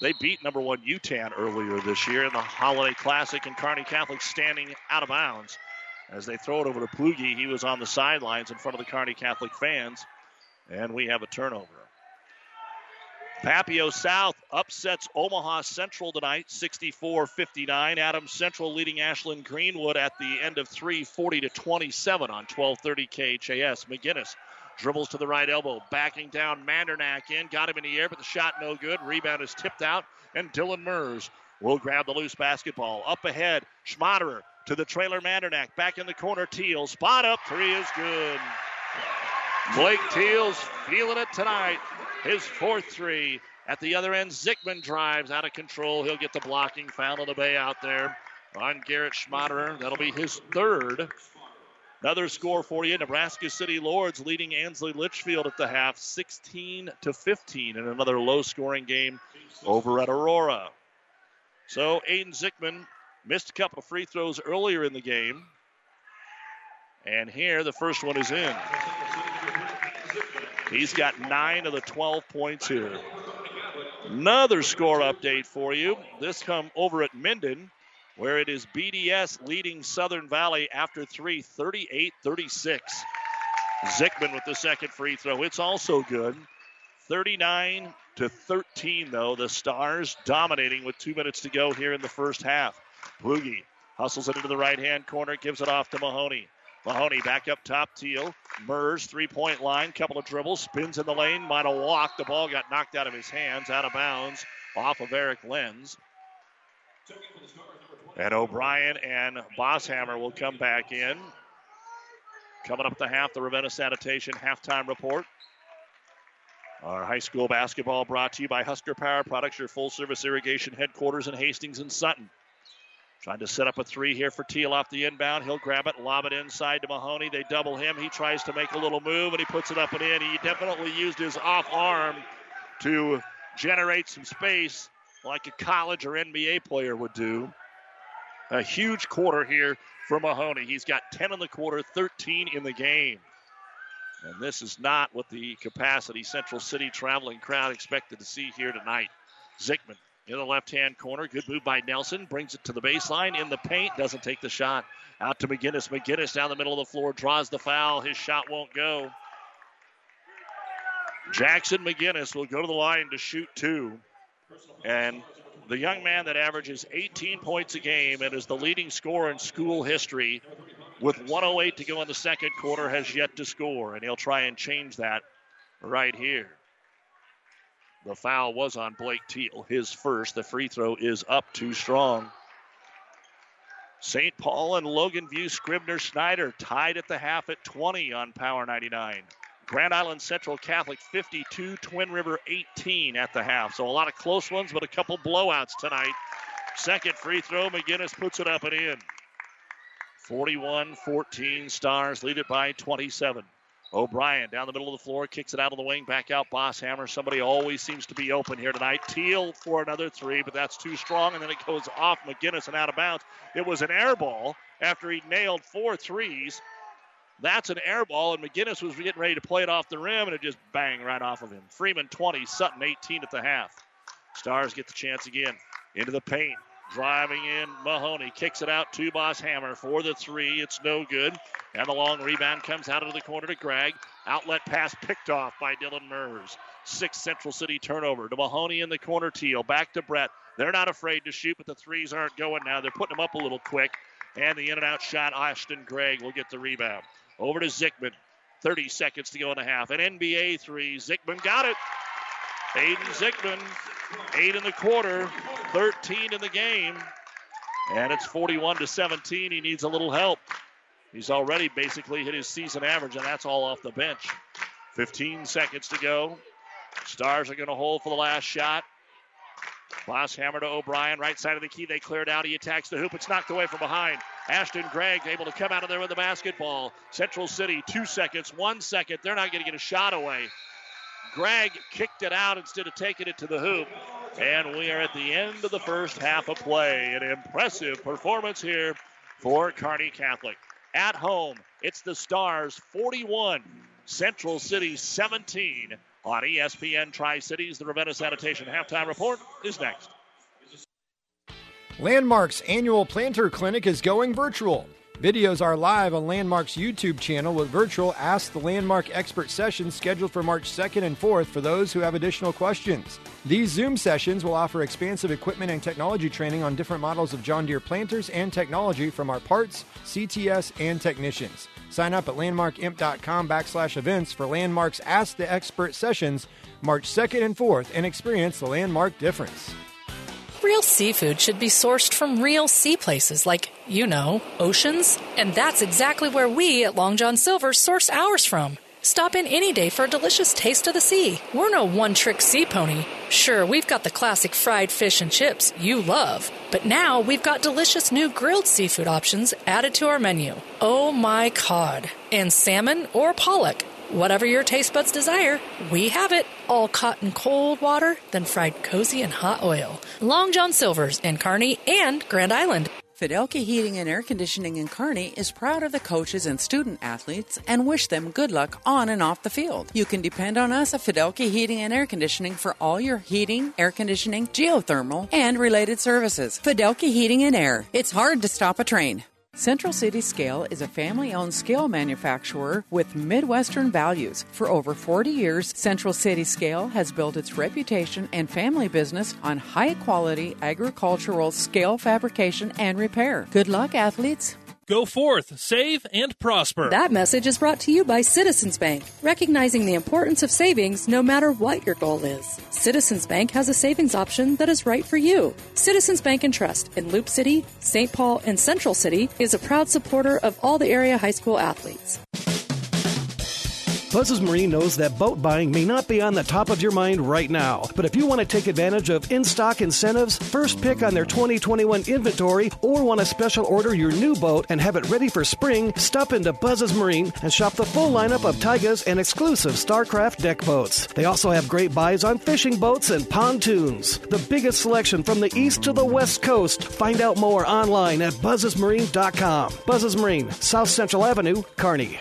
They beat number one Yutan earlier this year in the Holiday Classic, and Kearney Catholic standing out of bounds as they throw it over to Plugi. He was on the sidelines in front of the Kearney Catholic fans, and we have a turnover. Papio South upsets Omaha Central tonight, 64 59. Adams Central leading Ashland Greenwood at the end of 3, 40 to 27 on 1230 KHAS. McGinnis dribbles to the right elbow, backing down Mandernack in, got him in the air, but the shot no good. Rebound is tipped out, and Dylan Mers will grab the loose basketball. Up ahead, Schmaderer to the trailer Mandernack. Back in the corner, Teal. Spot up, three is good. Blake Teal's feeling it tonight. His fourth three. At the other end, Zickman drives out of control. He'll get the blocking foul on the bay out there on Garrett Schmaderer. That'll be his third. Another score for you. Nebraska City Lords leading Ansley Litchfield at the half, 16 to 15, in another low-scoring game over at Aurora. So Aiden Zickman missed a couple of free throws earlier in the game, and here the first one is in. He's got nine of the 12 points here. Another score update for you. This come over at Minden, where it is BDS leading Southern Valley after three, 38 36. Zickman with the second free throw. It's also good. 39 to 13, though. The Stars dominating with two minutes to go here in the first half. Boogie hustles it into the right hand corner, gives it off to Mahoney. Mahoney back up top, Teal. Mers, three point line, couple of dribbles, spins in the lane, might have walked. The ball got knocked out of his hands, out of bounds, off of Eric Lenz. And O'Brien and Bosshammer will come back in. Coming up the half, the Ravenna Sanitation halftime report. Our high school basketball brought to you by Husker Power Products, your full service irrigation headquarters in Hastings and Sutton. Trying to set up a three here for Teal off the inbound. He'll grab it, lob it inside to Mahoney. They double him. He tries to make a little move and he puts it up and in. He definitely used his off arm to generate some space like a college or NBA player would do. A huge quarter here for Mahoney. He's got 10 in the quarter, 13 in the game. And this is not what the capacity Central City traveling crowd expected to see here tonight. Zickman in the left hand corner. Good move by Nelson. Brings it to the baseline in the paint. Doesn't take the shot. Out to McGinnis. McGinnis down the middle of the floor. Draws the foul. His shot won't go. Jackson McGinnis will go to the line to shoot two. And the young man that averages 18 points a game and is the leading scorer in school history with 108 to go in the second quarter has yet to score. And he'll try and change that right here. The foul was on Blake Teal, his first. The free throw is up too strong. St. Paul and Logan View Scribner Snyder tied at the half at 20 on Power 99. Grand Island Central Catholic 52, Twin River 18 at the half. So a lot of close ones, but a couple blowouts tonight. Second free throw, McGinnis puts it up and in. 41 14 Stars lead it by 27. O'Brien down the middle of the floor, kicks it out of the wing, back out Bosshammer. Somebody always seems to be open here tonight. Teal for another three, but that's too strong, and then it goes off McGinnis and out of bounds. It was an air ball after he nailed four threes. That's an air ball, and McGinnis was getting ready to play it off the rim, and it just banged right off of him. Freeman 20, Sutton 18 at the half. Stars get the chance again. Into the paint. Driving in Mahoney. Kicks it out to Bosshammer for the three. It's no good. And the long rebound comes out of the corner to Gregg. Outlet pass picked off by Dylan Mers. Six Central City turnover to Mahoney in the corner. Teal back to Brett. They're not afraid to shoot, but the threes aren't going now. They're putting them up a little quick. And the in and out shot, Ashton Gregg will get the rebound. Over to Zickman. 30 seconds to go in the half. An NBA three. Zickman got it. Aiden Zickman, eight in the quarter, 13 in the game. And it's 41 to 17. He needs a little help. He's already basically hit his season average, and that's all off the bench. 15 seconds to go. Stars are going to hold for the last shot. Bosshammer to O'Brien, right side of the key. They cleared out. He attacks the hoop. It's knocked away from behind. Ashton Gregg able to come out of there with the basketball. Central City, two seconds, one second. They're not going to get a shot away. Gregg kicked it out instead of taking it to the hoop. And we are at the end of the first half of play. An impressive performance here for Kearney Catholic. At home, it's the Stars 41, Central City 17 on ESPN Tri Cities. The Ravenna Sanitation halftime report is next. Landmark's annual planter clinic is going virtual. Videos are live on Landmark's YouTube channel with virtual Ask the Landmark expert sessions scheduled for March 2nd and 4th for those who have additional questions. These Zoom sessions will offer expansive equipment and technology training on different models of John Deere planters and technology from our parts, CTS, and technicians. Sign up at landmarkimp.com backslash events for Landmark's Ask the Expert sessions March 2nd and 4th and experience the Landmark difference. Real seafood should be sourced from real sea places like, you know, oceans. And that's exactly where we at Long John Silver source ours from. Stop in any day for a delicious taste of the sea. We're no one trick sea pony. Sure, we've got the classic fried fish and chips you love, but now we've got delicious new grilled seafood options added to our menu. Oh my cod! And salmon or pollock. Whatever your taste buds desire, we have it. All caught in cold water, then fried cozy in hot oil. Long John Silver's in Kearney and Grand Island. Fidelka Heating and Air Conditioning in Kearney is proud of the coaches and student athletes and wish them good luck on and off the field. You can depend on us at Fidelka Heating and Air Conditioning for all your heating, air conditioning, geothermal, and related services. Fidelka Heating and Air. It's hard to stop a train. Central City Scale is a family owned scale manufacturer with Midwestern values. For over 40 years, Central City Scale has built its reputation and family business on high quality agricultural scale fabrication and repair. Good luck, athletes! Go forth, save, and prosper. That message is brought to you by Citizens Bank, recognizing the importance of savings no matter what your goal is. Citizens Bank has a savings option that is right for you. Citizens Bank and Trust in Loup City, St. Paul, and Central City is a proud supporter of all the area high school athletes. Buzzes Marine knows that boat buying may not be on the top of your mind right now, but if you want to take advantage of in stock incentives, first pick on their 2021 inventory, or want to special order your new boat and have it ready for spring, stop into Buzzes Marine and shop the full lineup of Taigas and exclusive StarCraft deck boats. They also have great buys on fishing boats and pontoons. The biggest selection from the east to the west coast. Find out more online at buzzesmarine.com. Buzzes Marine, South Central Avenue, Kearney.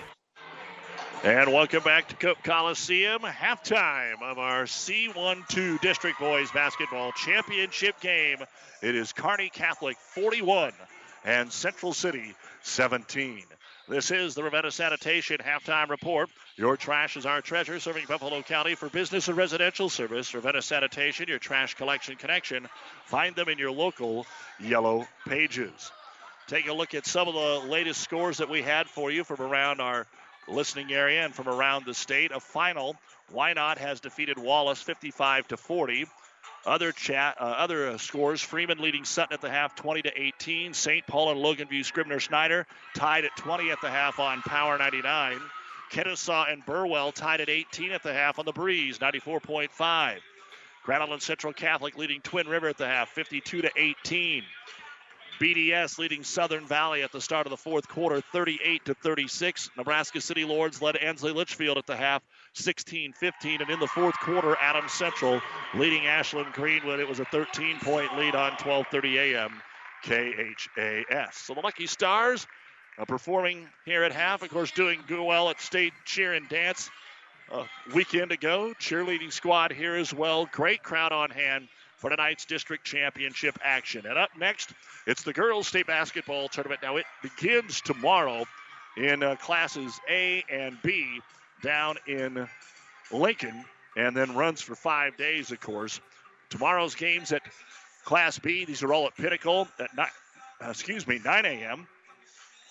And welcome back to Cope Coliseum. Halftime of our C12 District Boys Basketball Championship game. It is Kearney Catholic 41 and Central City 17. This is the Ravenna Sanitation halftime report. Your trash is our treasure, serving Buffalo County for business and residential service. Ravenna Sanitation, your trash collection connection. Find them in your local yellow pages. Take a look at some of the latest scores that we had for you from around our listening area and from around the state. A final, Wynot has defeated Wallace 55 to 40. Other chat, uh, other scores: Freeman leading Sutton at the half, 20 to 18. St. Paul and Loganview Scribner Snyder tied at 20 at the half on Power 99. Kenesaw and Burwell tied at 18 at the half on the Breeze, 94.5. Grand Island Central Catholic leading Twin River at the half, 52 to 18. BDS leading Southern Valley at the start of the fourth quarter, 38 to 36. Nebraska City Lords led Ansley Litchfield at the half, 16-15, and in the fourth quarter, Adams Central leading Ashland Greenwood. It was a 13-point lead on 12:30 a.m. KHAS. So the Lucky Stars uh, performing here at half, of course, doing well at state cheer and dance a weekend ago. Cheerleading squad here as well. Great crowd on hand for tonight's district championship action. And up next, it's the girls' state basketball tournament. Now it begins tomorrow in uh, classes A and B down in Lincoln, and then runs for five days, of course. Tomorrow's games at Class B. These are all at Pinnacle at nine, uh, excuse me 9 a.m.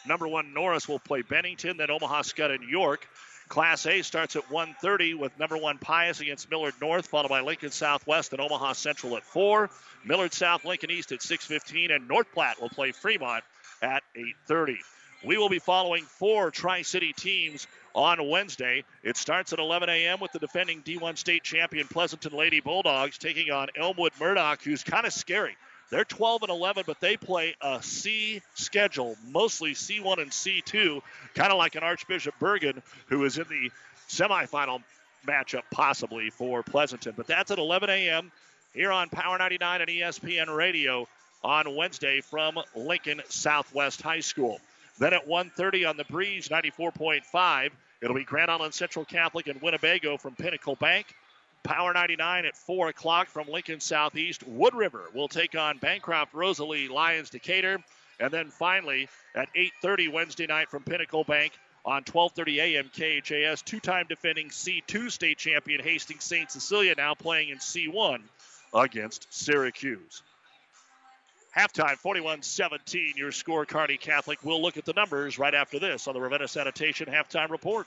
Number one Norris will play Bennington, then Omaha Skutt and York. Class A starts at 1:30 with number one Pius against Millard North, followed by Lincoln Southwest and Omaha Central at 4. Millard South, Lincoln East at 6:15, and North Platte will play Fremont at 8:30. We will be following four Tri City teams on Wednesday. It starts at 11 a.m. with the defending D1 state champion Pleasanton Lady Bulldogs taking on Elmwood Murdock, who's kind of scary. They're 12 and 11, but they play a C schedule, mostly C1 and C2, kind of like an Archbishop Bergan, who is in the semifinal matchup possibly for Pleasanton. But that's at 11 a.m. here on Power 99 and ESPN Radio on Wednesday from Lincoln Southwest High School. Then at 1:30 on the Breeze 94.5, it'll be Grand Island Central Catholic and Winnebago from Pinnacle Bank. Power 99 at 4 o'clock from Lincoln Southeast. Wood River will take on Bancroft Rosalie Lyons Decatur. And then finally at 8.30 Wednesday night from Pinnacle Bank on 12.30 a.m. KHAS, two-time defending C2 state champion Hastings St. Cecilia now playing in C1 against Syracuse. Halftime 41 17, your score, Kearney Catholic. We'll look at the numbers right after this on the Ravenna Sanitation halftime report.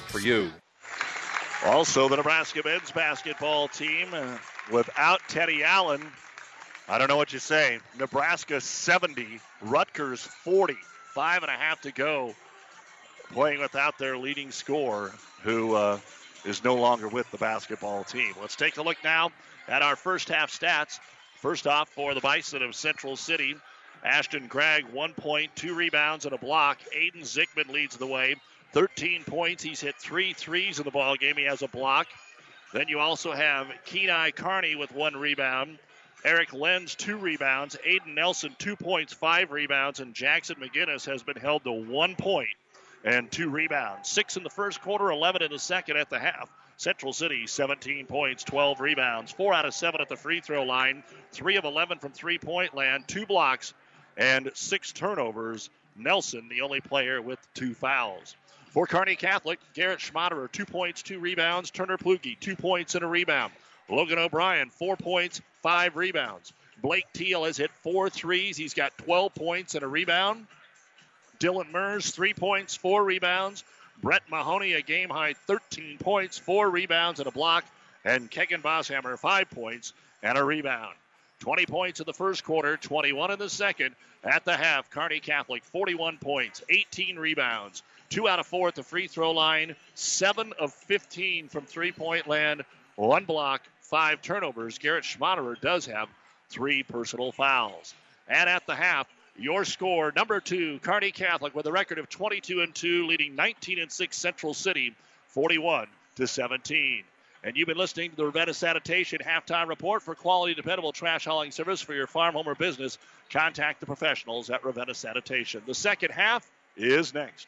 for you. Also, the Nebraska men's basketball team uh, without Teddy Allen. I don't know what you say. Nebraska 70, Rutgers 40. Five and a half to go. Playing without their leading scorer, who uh, is no longer with the basketball team. Let's take a look now at our first half stats. First off, for the Bison of Central City, Ashton Gregg, one point, two rebounds, and a block. Aiden Zickman leads the way. 13 points. He's hit three threes in the ball game. He has a block. Then you also have Kenai Carney with one rebound. Eric Lenz, two rebounds. Aiden Nelson, two points, five rebounds. And Jackson McGinnis has been held to one point and two rebounds. Six in the first quarter, 11 in the second at the half. Central City, 17 points, 12 rebounds. Four out of seven at the free throw line. Three of 11 from three point land. Two blocks and six turnovers. Nelson, the only player with two fouls. For Kearney Catholic, Garrett Schmaderer, two points, two rebounds. Turner Plugi, two points and a rebound. Logan O'Brien, four points, five rebounds. Blake Teal has hit four threes. He's got 12 points and a rebound. Dylan Mers, three points, four rebounds. Brett Mahoney, a game high 13 points, four rebounds, and a block. And Kegan Bosshammer, five points and a rebound. 20 points in the first quarter, 21 in the second. At the half, Kearney Catholic, 41 points, 18 rebounds, two out of four at the free throw line, seven of 15 from three point land, one block, five turnovers. Garrett Schmaderer does have three personal fouls. And at the half, your score number two, Kearney Catholic with a record of 22 and 2, leading 19 and 6 Central City, 41 to 17. And you've been listening to the Ravenna Sanitation halftime report for quality, dependable trash hauling service for your farm, home, or business. Contact the professionals at Ravenna Sanitation. The second half is next.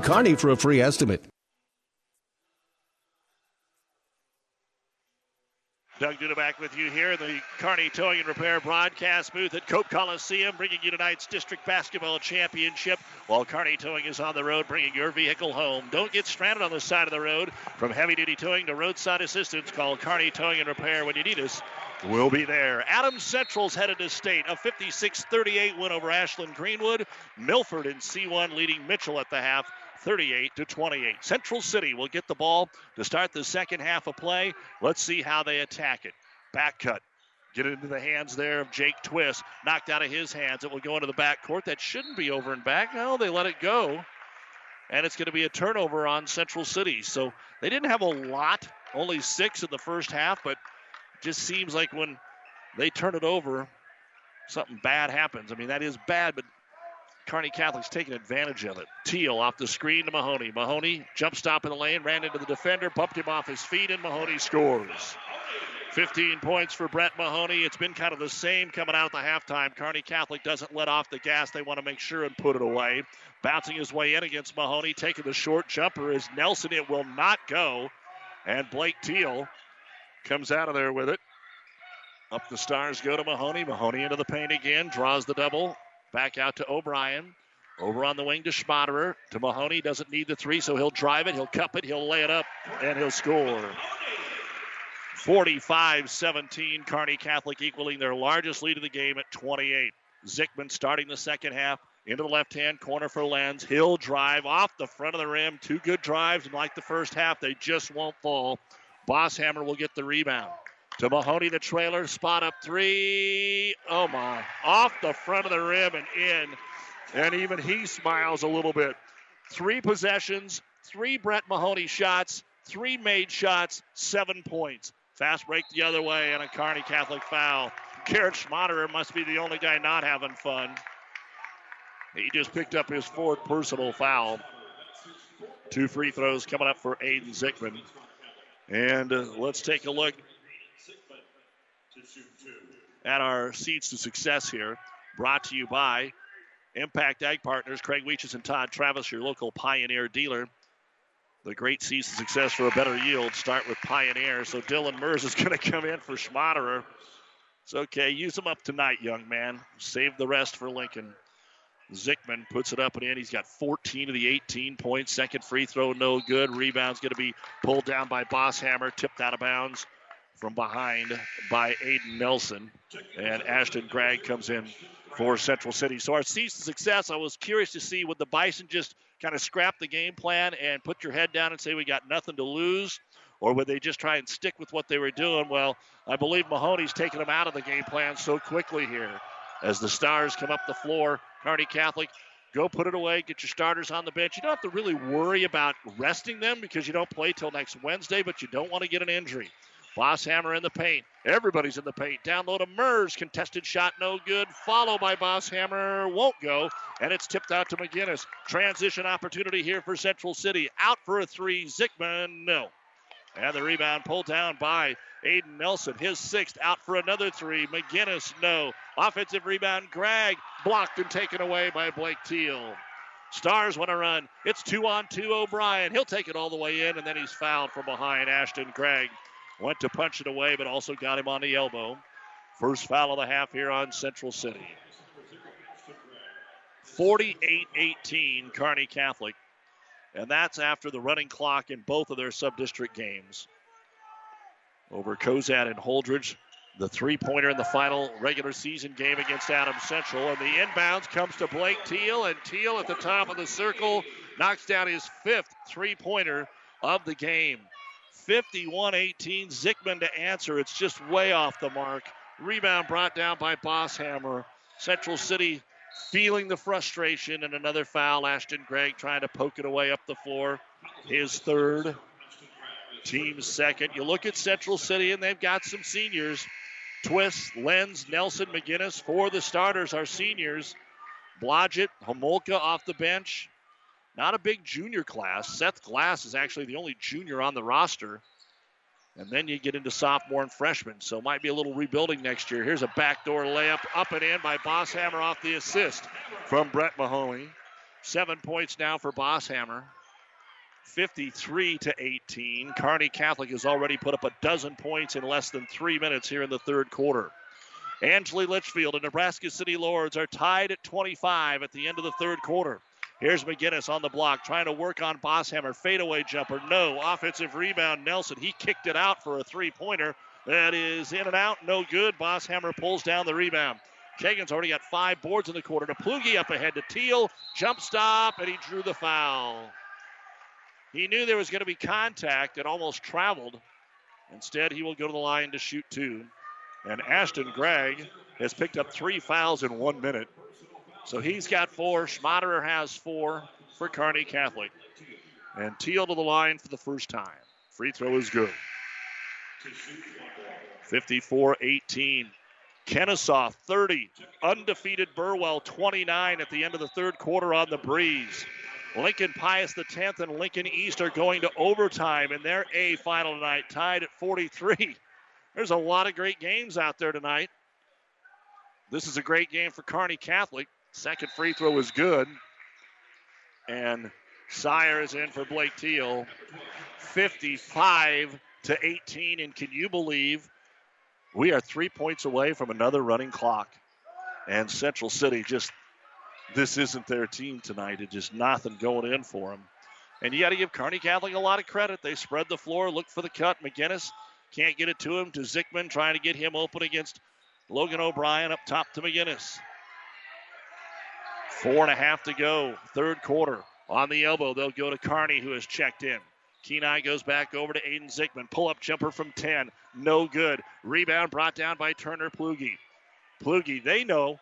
Kearney for a free estimate. Doug Duda back with you here in the Kearney Towing and Repair broadcast booth at Cope Coliseum, bringing you tonight's district basketball championship while Kearney Towing is on the road, bringing your vehicle home. Don't get stranded on the side of the road. From heavy duty towing to roadside assistance, call Kearney Towing and Repair when you need us. We'll be there. Adams Central's headed to state. A 56 38 win over Ashland Greenwood. Milford in C1 leading Mitchell at the half. 38 to 28. Central City will get the ball to start the second half of play. Let's see how they attack it. Back cut. Get it into the hands there of Jake Twist. Knocked out of his hands. It will go into the back court. That shouldn't be over and back. No, they let it go. And it's going to be a turnover on Central City. So they didn't have a lot, only six in the first half, but just seems like when they turn it over, something bad happens. I mean, that is bad, but Kearney Catholic's taking advantage of it. Teal off the screen to Mahoney. Mahoney jump stop in the lane, ran into the defender, bumped him off his feet, and Mahoney scores. 15 points for Brett Mahoney. It's been kind of the same coming out at the halftime. Kearney Catholic doesn't let off the gas. They want to make sure and put it away. Bouncing his way in against Mahoney, taking the short jumper is Nelson. It will not go. And Blake Teal comes out of there with it. Up the stars go to Mahoney. Mahoney into the paint again, draws the double, Back out to O'Brien. Over on the wing to Schmaderer. To Mahoney. Doesn't need the three, so he'll drive it. He'll cup it. He'll lay it up, and he'll score. 45 17. Kearney Catholic equaling their largest lead of the game at 28. Zickman starting the second half. Into the left hand corner for Lenz. He'll drive off the front of the rim. Two good drives, and like the first half, they just won't fall. Bosshammer will get the rebound to Mahoney, the trailer. Spot up three. Oh my. Off the front of the rim and in. And even he smiles a little bit. Three possessions, three Brett Mahoney shots, three made shots, seven points. Fast break the other way and a Kearney Catholic foul. Garrett Schmaderer must be the only guy not having fun. He just picked up his fourth personal foul. Two free throws coming up for Aiden Zickman. And uh, let's take a look at our Seeds to Success here. Brought to you by Impact Ag Partners, Craig Weeches and Todd Travis, your local Pioneer dealer. The great Seeds to Success for a better yield start with Pioneer. So Dylan Mers is going to come in for Schmaderer. It's okay. Use them up tonight, young man. Save the rest for Lincoln. Zickman puts it up and in. He's got 14 of the 18 points. Second free throw, no good. Rebound's going to be pulled down by Bosshammer, tipped out of bounds from behind by Aiden Nelson. And Ashton Gregg comes in for Central City. So our season success, I was curious to see would the Bison just kind of scrap the game plan and put your head down and say we got nothing to lose? Or would they just try and stick with what they were doing? Well, I believe Mahoney's taking them out of the game plan so quickly here. As the Stars come up the floor, Kearney Catholic, go put it away, get your starters on the bench. You don't have to really worry about resting them because you don't play till next Wednesday, but you don't want to get an injury. Bosshammer in the paint. Everybody's in the paint. Down low to Mers. Contested shot, no good. Follow by Bosshammer. Won't go. And it's tipped out to McGinnis. Transition opportunity here for Central City. Out for a three. Zickman, no. And the rebound pulled down by Aiden Nelson. His sixth out for another three. McGinnis, no. Offensive rebound. Gregg blocked and taken away by Blake Teal. Stars want to run. It's two on two. O'Brien. He'll take it all the way in, and then he's fouled from behind Ashton Gregg. Went to punch it away, but also got him on the elbow. First foul of the half here on Central City. 48 18, Kearney Catholic. And that's after the running clock in both of their sub district games. Over Cozad and Holdrege, The three pointer in the final regular season game against Adams Central. And the inbounds comes to Blake Teal. And Teal at the top of the circle knocks down his fifth three pointer of the game. 51 18. Zickman to answer. It's just way off the mark. Rebound brought down by Bosshammer. Central City feeling the frustration and another foul. Ashton Gregg trying to poke it away up the floor. His third, team second. You look at Central City and they've got some seniors. Twist, Lenz, Nelson, McGinnis. For the starters are seniors. Blodgett, Homolka off the bench. Not a big junior class. Seth Glass is actually the only junior on the roster. And then you get into sophomore and freshman, so might be a little rebuilding next year. Here's a backdoor layup up and in by Bosshammer off the assist from Brett Mahoney. Seven points now for Bosshammer. 53 to 18. Kearney Catholic has already put up a dozen points in less than three minutes here in the third quarter. Ansley Litchfield and Nebraska City Lords are tied at 25 at the end of the third quarter. Here's McGinnis on the block, trying to work on Bosshammer. Fadeaway jumper, no. Offensive rebound, Nelson. He kicked it out for a three pointer. That is in and out, no good. Bosshammer pulls down the rebound. Kagan's already got five boards in the quarter. To Plugi up ahead to Teal. Jump stop, and he drew the foul. He knew there was going to be contact and almost traveled. Instead, he will go to the line to shoot two. And Ashton Gregg has picked up three fouls in one minute. So he's got four. Schmaderer has four for Kearney Catholic. And Teal to the line for the first time. Free throw is good. 54 18. Kenesaw 30. Undefeated Burwell 29 at the end of the third quarter on the breeze. Lincoln Pius the 10th and Lincoln East are going to overtime in their A final tonight, tied at 43. There's a lot of great games out there tonight. This is a great game for Kearney Catholic. Second free throw is good. And Sire is in for Blake Teal. 55 to 18. And can you believe we are three points away from another running clock? And Central City just, this isn't their team tonight. It's just nothing going in for them. And you got to give Kearney Catholic a lot of credit. They spread the floor, look for the cut. McGinnis can't get it to him. To Zickman, trying to get him open against Logan O'Brien up top to McGinnis. Four and a half to go, third quarter. On the elbow, they'll go to Carney, who has checked in. Kenai goes back over to Aiden Zickman. Pull up jumper from 10. No good. Rebound brought down by Turner Plugi. Plugi, they know.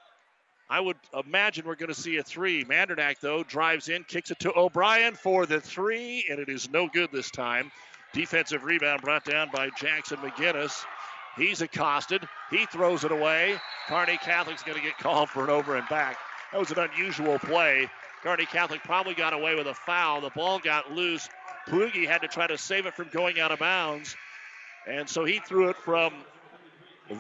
I would imagine we're going to see a three. Mandernack, though, drives in, kicks it to O'Brien for the three, and it is no good this time. Defensive rebound brought down by Jackson McGinnis. He's accosted. He throws it away. Kearney Catholic's going to get called for an over and back. That was an unusual play. Kearney Catholic probably got away with a foul. The ball got loose. Plugi had to try to save it from going out of bounds. And so he threw it from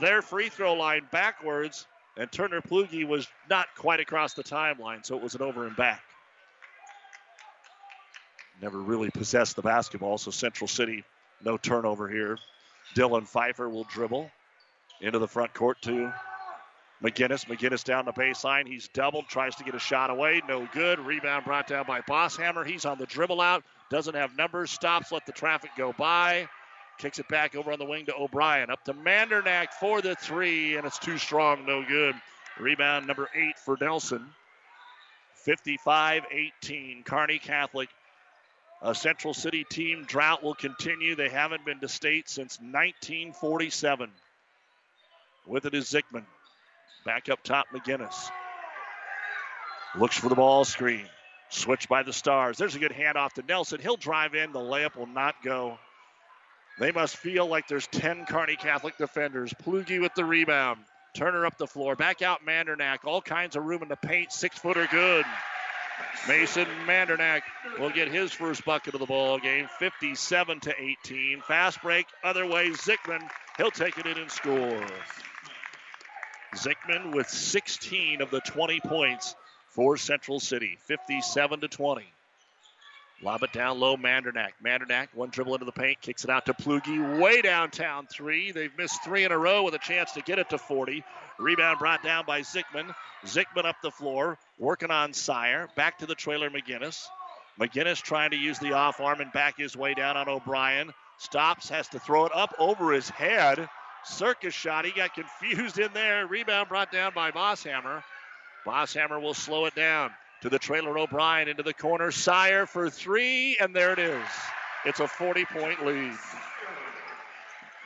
their free throw line backwards. And Turner Plugi was not quite across the timeline, so it was an over and back. Never really possessed the basketball, so Central City, no turnover here. Dylan Pfeiffer will dribble into the front court to McGinnis. McGinnis down the baseline. He's doubled, tries to get a shot away. No good. Rebound brought down by Bosshammer. He's on the dribble out. Doesn't have numbers. Stops, let the traffic go by. Kicks it back over on the wing to O'Brien. Up to Mandernack for the three, and it's too strong. No good. Rebound number eight for Nelson. 55 18. Kearney Catholic. A Central City team drought will continue. They haven't been to state since 1947. With it is Zickman. Back up top, McGinnis. Looks for the ball screen. Switch by the Stars. There's a good handoff to Nelson. He'll drive in. The layup will not go. They must feel like there's 10 Kearney Catholic defenders. Plugi with the rebound. Turner up the floor. Back out Mandernack. All kinds of room in the paint. Six footer good. Mason Mandernack will get his first bucket of the ball game. 57 to 18. Fast break. Other way. Zickman. He'll take it in and score. Zickman with 16 of the 20 points for Central City. 57 to 20. Lob it down low, Mandernack. Mandernack, one dribble into the paint, kicks it out to Plugi. Way downtown three. They've missed three in a row with a chance to get it to 40. Rebound brought down by Zickman. Zickman up the floor, working on Sire. Back to the trailer, McGinnis. McGinnis trying to use the off arm and back his way down on O'Brien. Stops, has to throw it up over his head. Circus shot. He got confused in there. Rebound brought down by Bosshammer. Bosshammer will slow it down to the trailer O'Brien into the corner. Sire for three, and there it is. It's a 40 point lead.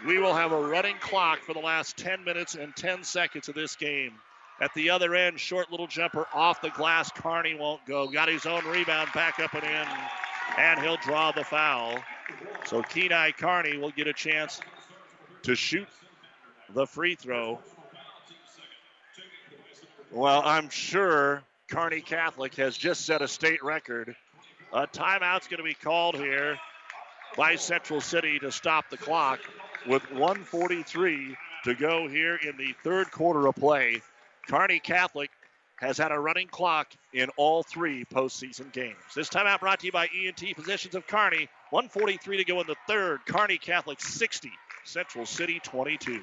We will have a running clock for the last 10 minutes and 10 seconds of this game. At the other end, short little jumper off the glass. Carney won't go. Got his own rebound back up and in, and he'll draw the foul. So Kenai Carney will get a chance to shoot the free throw. Well, I'm sure Kearney Catholic has just set a state record. A timeout's going to be called here by Central City to stop the clock with 143 to go here in the third quarter of play. Kearney Catholic has had a running clock in all three postseason games. This timeout brought to you by ENT Physicians of Kearney. 143 to go in the third. Kearney Catholic 60, Central City 22.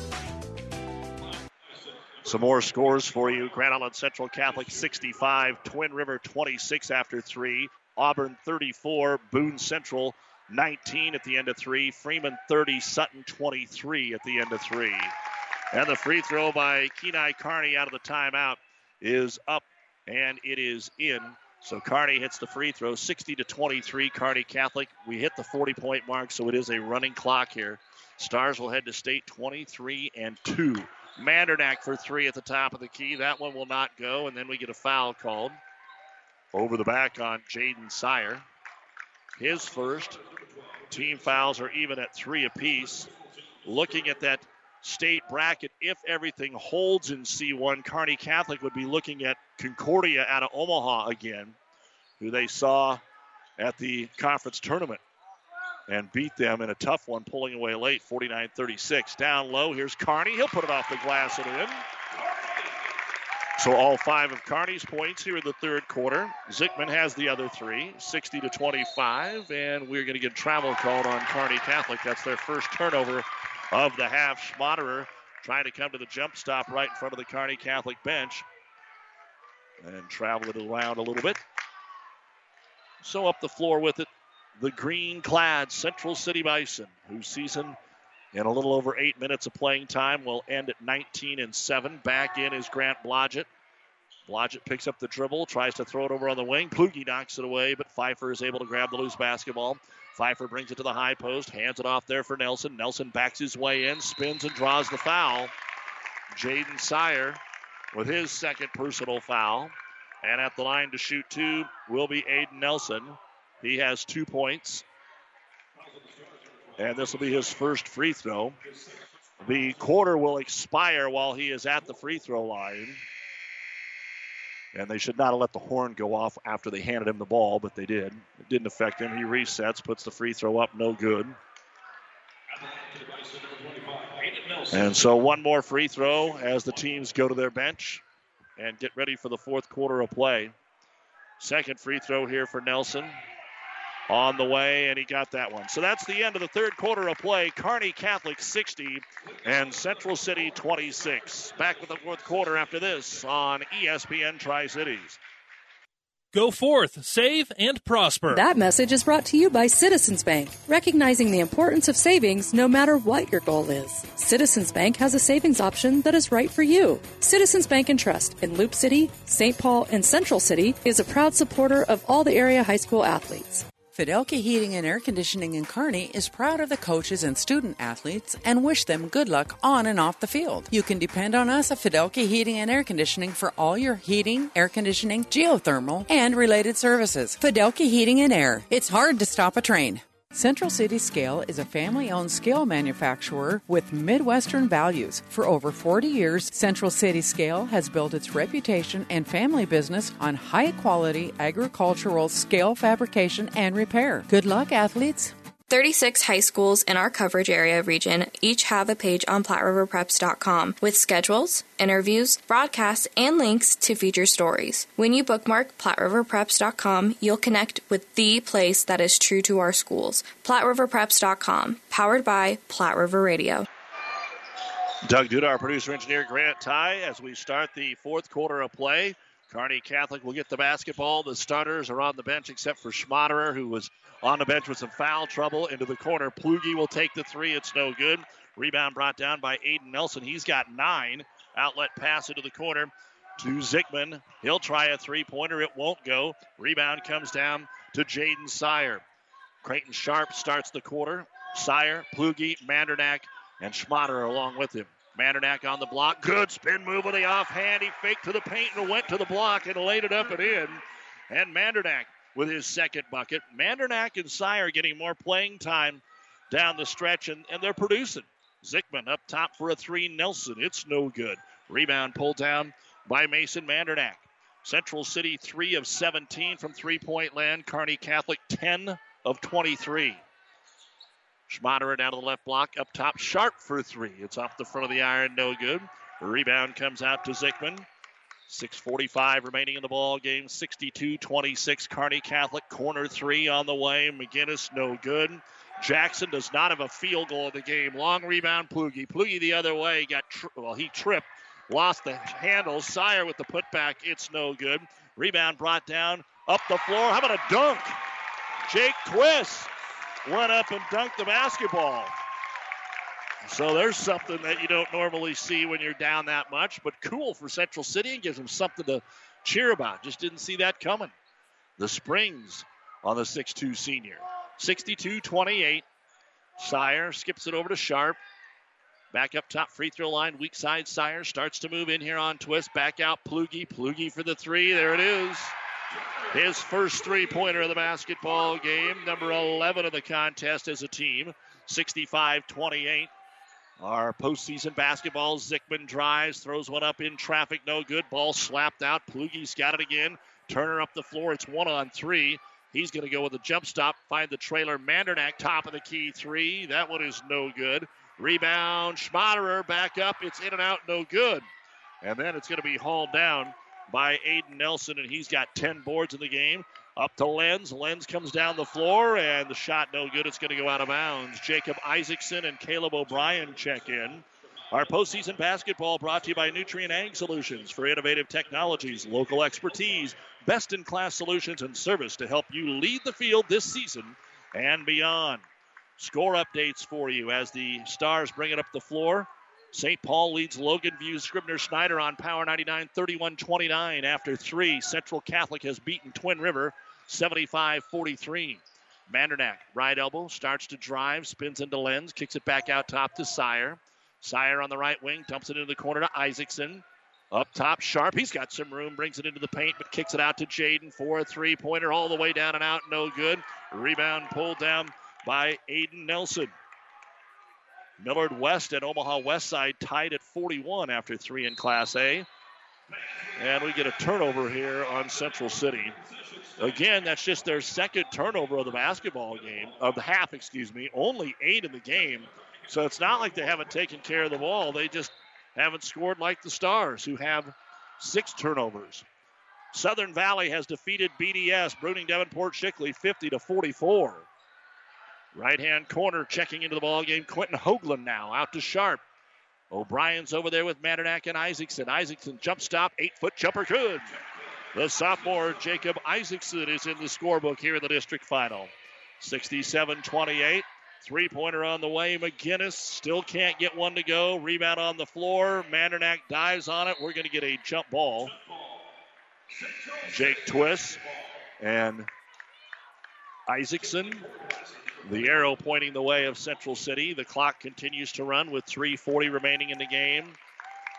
Some more scores for you. Grand Island Central Catholic 65, Twin River 26 after three, Auburn 34, Boone Central 19 at the end of three, Freeman 30, Sutton 23 at the end of three. And the free throw by Kenai Carney out of the timeout is up and it is in. So Carney hits the free throw, 60 to 23. Kearney Catholic. We hit the 40 point mark, so it is a running clock here. Stars will head to state 23 and 2. Mandernack for three at the top of the key. That one will not go, and then we get a foul called over the back on Jaden Sire. His first. Team fouls are even at three apiece. Looking at that state bracket, if everything holds in C1, Kearney Catholic would be looking at Concordia out of Omaha again, who they saw at the conference tournament and beat them in a tough one, pulling away late, 49 36. Down low, here's Carney. He'll put it off the glass and in. So all five of Carney's points here in the third quarter. Zickman has the other three, 60 to 25, and we're going to get travel called on Kearney Catholic. That's their first turnover of the half. Schmaderer trying to come to the jump stop right in front of the Kearney Catholic bench and travel it around a little bit. So up the floor with it, the green clad Central City Bison, whose season in a little over eight minutes of playing time will end at 19 and 7. Back in is Grant Blodgett. Blodgett picks up the dribble, tries to throw it over on the wing. Plugi knocks it away, but Pfeiffer is able to grab the loose basketball. Pfeiffer brings it to the high post, hands it off there for Nelson. Nelson backs his way in, spins and draws the foul. Jaden Sire with his second personal foul. And at the line to shoot two will be Aiden Nelson. He has two points. And this will be his first free throw. The quarter will expire while he is at the free throw line. And they should not have let the horn go off after they handed him the ball, but they did. It didn't affect him. He resets, puts the free throw up, no good. And so one more free throw as the teams go to their bench and get ready for the fourth quarter of play. Second free throw here for Nelson on the way, and he got that one. So that's the end of the third quarter of play. Kearney Catholic 60 and Central City 26. Back with the fourth quarter after this on ESPN Tri Cities. Go forth, save, and prosper. That message is brought to you by Citizens Bank, recognizing the importance of savings no matter what your goal is. Citizens Bank has a savings option that is right for you. Citizens Bank and Trust in Loup City, St. Paul, and Central City is a proud supporter of all the area high school athletes. Fidelka Heating and Air Conditioning in Kearney is proud of the coaches and student athletes and wish them good luck on and off the field. You can depend on us at Fidelka Heating and Air Conditioning for all your heating, air conditioning, geothermal, and related services. Fidelka Heating and Air. It's hard to stop a train. Central City Scale is a family owned scale manufacturer with Midwestern values. For over 40 years, Central City Scale has built its reputation and family business on high quality agricultural scale fabrication and repair. Good luck, athletes! 36 high schools in our coverage area region each have a page on PlatteRiverPreps.com with schedules, interviews, broadcasts, and links to feature stories. When you bookmark PlatteRiverPreps.com, you'll connect with the place that is true to our schools. PlatteRiverPreps.com, powered by Platte River Radio. Doug Duda, our producer engineer, Grant Ty, as we start the fourth quarter of play. Kearney Catholic will get the basketball. The starters are on the bench except for Schmaderer, who was on the bench with some foul trouble into the corner. Plugi will take the three. It's no good. Rebound brought down by Aiden Nelson. He's got nine. Outlet pass into the corner to Zickman. He'll try a three pointer. It won't go. Rebound comes down to Jaden Sire. Creighton Sharp starts the quarter. Sire, Plugi, Mandernack, and Schmatter along with him. Mandernack on the block. Good spin move with the offhand. He faked to the paint and went to the block and laid it up and in. And Mandernack with his second bucket. Mandernack and Sire getting more playing time down the stretch, and, and they're producing. Zickman up top for a three. Nelson, it's no good. Rebound pulled down by Mason Mandernack. Central City, 3 of 17 from three point land. Kearney Catholic, 10 of 23. Schmaderer down to the left block. Up top, Sharp for three. It's off the front of the iron, no good. Rebound comes out to Zickman. 6.45 remaining in the ball game. 62 26. Kearney Catholic corner three on the way. McGinnis, no good. Jackson does not have a field goal of the game. Long rebound, Plugi. Plugi the other way. Got tri- well, he tripped, lost the handle. Sire with the putback. It's no good. Rebound brought down up the floor. How about a dunk? Jake Twist went up and dunked the basketball. So there's something that you don't normally see when you're down that much, but cool for Central City and gives them something to cheer about. Just didn't see that coming. The Springs on the 6-2 senior. 62 28. Sire skips it over to Sharp. Back up top, free throw line, weak side. Sire starts to move in here on twist. Back out, Plugi. Plugi for the three. There it is. His first three pointer of the basketball game, number 11 of the contest as a team. 65 28. Our postseason basketball, Zickman drives, throws one up in traffic, no good. Ball slapped out. Plugi's got it again. Turner up the floor. It's one on three. He's going to go with a jump stop, find the trailer. Mandernack, top of the key three. That one is no good. Rebound, Schmaderer back up. It's in and out, no good. And then it's going to be hauled down by Aiden Nelson, and he's got 10 boards in the game. Up to Lenz. Lenz comes down the floor, and the shot no good. It's going to go out of bounds. Jacob Isaacson and Caleb O'Brien check in. Our postseason basketball brought to you by Nutrien Ag Solutions for innovative technologies, local expertise, best in class solutions, and service to help you lead the field this season and beyond. Score updates for you as the Stars bring it up the floor. St. Paul leads Logan View Scribner Schneider on Power 99 31 29 after three. Central Catholic has beaten Twin River 75 43. Mandernack, right elbow, starts to drive, spins into Lenz, kicks it back out top to Sire. Sire on the right wing, dumps it into the corner to Isaacson. Up top, Sharp. He's got some room, brings it into the paint, but kicks it out to Jaden for a three pointer all the way down and out. No good. Rebound pulled down by Aiden Nelson. Millard West and Omaha West Side tied at 41 after three in Class A. And we get a turnover here on Central City. Again, that's just their second turnover of the basketball game, of the half, excuse me. Only eight in the game. So it's not like they haven't taken care of the ball. They just haven't scored like the Stars, who have six turnovers. Southern Valley has defeated BDS, Bruning Davenport Shickley 50 to 44. Right hand corner checking into the ball game. Quentin Hoagland now out to Sharp. O'Brien's over there with Mandernack and Isaacson. Isaacson jump stop, eight foot jumper, good. The sophomore Jacob Isaacson is in the scorebook here in the district final. 67 28. Three pointer on the way. McGinnis still can't get one to go. Rebound on the floor. Mandernack dives on it. We're going to get a jump ball. Jake Twist and Isaacson. The arrow pointing the way of Central City. The clock continues to run with 3.40 remaining in the game.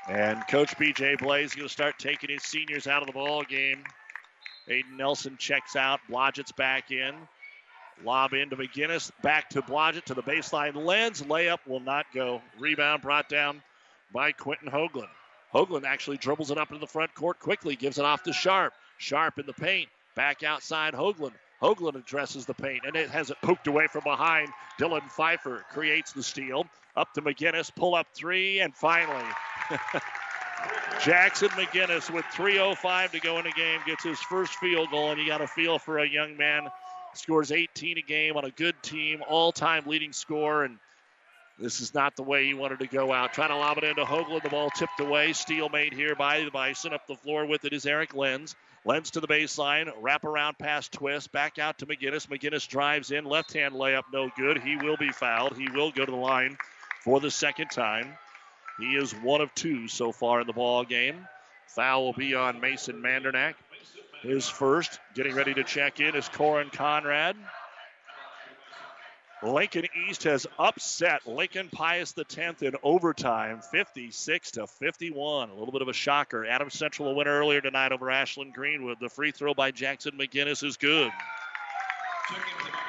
And Coach BJ Blaze is going to start taking his seniors out of the ball game. Aiden Nelson checks out. Blodgett's back in. Lob into McGinnis. Back to Blodgett to the baseline. Lenz layup will not go. Rebound brought down by Quentin Hoagland. Hoagland actually dribbles it up into the front court quickly, gives it off to Sharp. Sharp in the paint. Back outside Hoagland. Hoagland addresses the paint, and it has it poked away from behind. Dylan Pfeiffer creates the steal. Up to McGinnis, pull up three, and finally, Jackson McGinnis with 3.05 to go in the game gets his first field goal, and you got a feel for a young man. Scores 18 a game on a good team, all time leading scorer, and this is not the way he wanted to go out. Trying to lob it into Hoagland. The ball tipped away. Steal made here by the Bison. Up the floor with it is Eric Lenz. Lenz to the baseline. Wrap around pass twist. Back out to McGinnis. McGinnis drives in. Left hand layup no good. He will be fouled. He will go to the line for the second time. He is one of two so far in the ball game. Foul will be on Mason Mandernack. His first. Getting ready to check in is Corin Conrad. Lincoln East has upset Lincoln Pius X in overtime, 56 to 51. A little bit of a shocker. Adams Central a win earlier tonight over Ashland Greenwood. The free throw by Jackson McGinnis is good.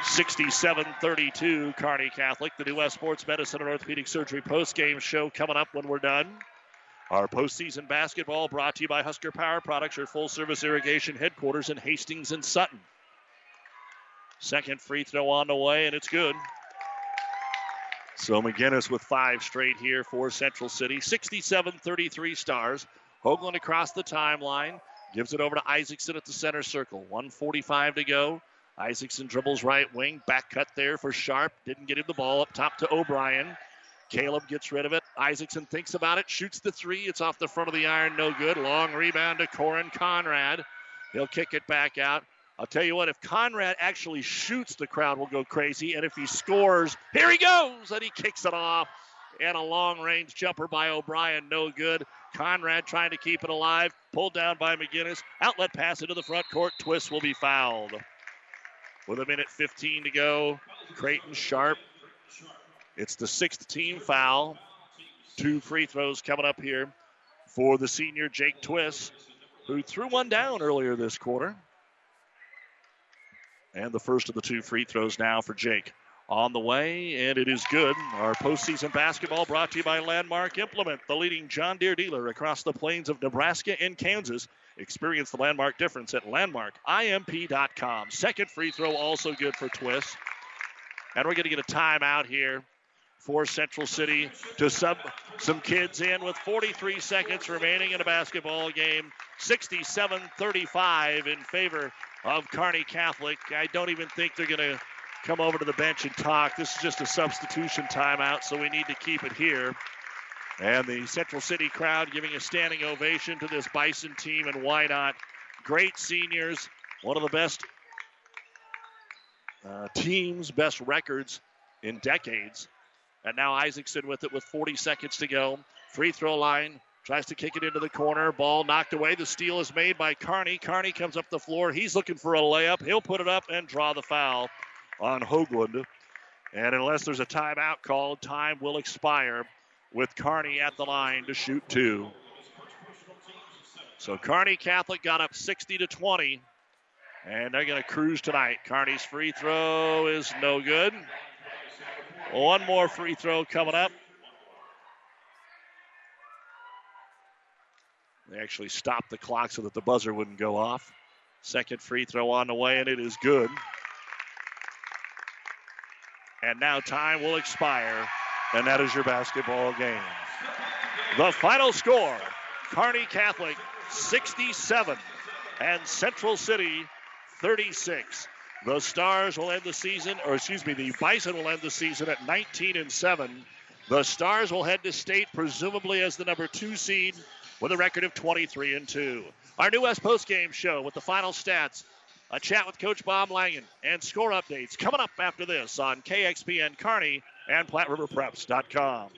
67-32, Kearney Catholic. The New West Sports Medicine and Orthopedic Surgery post-game show coming up when we're done. Our postseason basketball brought to you by Husker Power Products, your full-service irrigation headquarters in Hastings and Sutton. Second free throw on the way, and it's good. So McGinnis with five straight here for Central City. 67 33 stars. Hoagland across the timeline. Gives it over to Isaacson at the center circle. 145 to go. Isaacson dribbles right wing. Back cut there for Sharp. Didn't get him the ball up top to O'Brien. Caleb gets rid of it. Isaacson thinks about it. Shoots the three. It's off the front of the iron. No good. Long rebound to Corin Conrad. He'll kick it back out. I'll tell you what, if Conrad actually shoots, the crowd will go crazy. And if he scores, here he goes! And he kicks it off. And a long range jumper by O'Brien, no good. Conrad trying to keep it alive. Pulled down by McGinnis. Outlet pass into the front court. Twist will be fouled. With a minute 15 to go, Creighton Sharp. It's the sixth team foul. Two free throws coming up here for the senior Jake Twist, who threw one down earlier this quarter. And the first of the two free throws now for Jake. On the way, and it is good. Our postseason basketball brought to you by Landmark Implement, the leading John Deere dealer across the plains of Nebraska and Kansas. Experience the landmark difference at landmarkimp.com. Second free throw also good for Twist. And we're going to get a timeout here for Central City to sub some kids in with 43 seconds remaining in a basketball game. 67 35 in favor of Kearney Catholic. I don't even think they're going to come over to the bench and talk. This is just a substitution timeout, so we need to keep it here. And the Central City crowd giving a standing ovation to this Bison team, and why not? Great seniors, one of the best uh, teams, best records in decades. And now Isaacson with it with 40 seconds to go. Free throw line. Tries to kick it into the corner. Ball knocked away. The steal is made by Carney. Carney comes up the floor. He's looking for a layup. He'll put it up and draw the foul on Hoagland. And unless there's a timeout called, time will expire with Carney at the line to shoot two. So Kearney Catholic got up 60 to 20, and they're going to cruise tonight. Carney's free throw is no good. One more free throw coming up. They actually stopped the clock so that the buzzer wouldn't go off. Second free throw on the way, and it is good. And now time will expire, and that is your basketball game. The final score Kearney Catholic 67 and Central City 36. The Stars will end the season, or excuse me, the Bison will end the season at 19 and 7. The Stars will head to state, presumably as the number two seed, with a record of 23 and 2. Our New West postgame show with the final stats, a chat with Coach Bob Langen, and score updates coming up after this on KXPN Kearney and PlatteRiverPreps.com.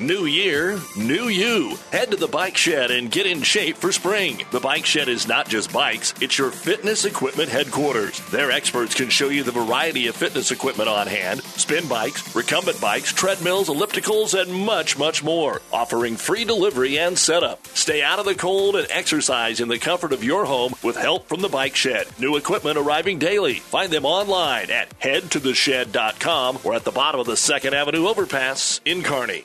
New year, new you. Head to the Bike Shed and get in shape for spring. The Bike Shed is not just bikes, it's your fitness equipment headquarters. Their experts can show you the variety of fitness equipment on hand spin bikes, recumbent bikes, treadmills, ellipticals, and much, much more. Offering free delivery and setup. Stay out of the cold and exercise in the comfort of your home with help from the Bike Shed. New equipment arriving daily. Find them online at headtotheshed.com or at the bottom of the 2nd Avenue overpass in Kearney.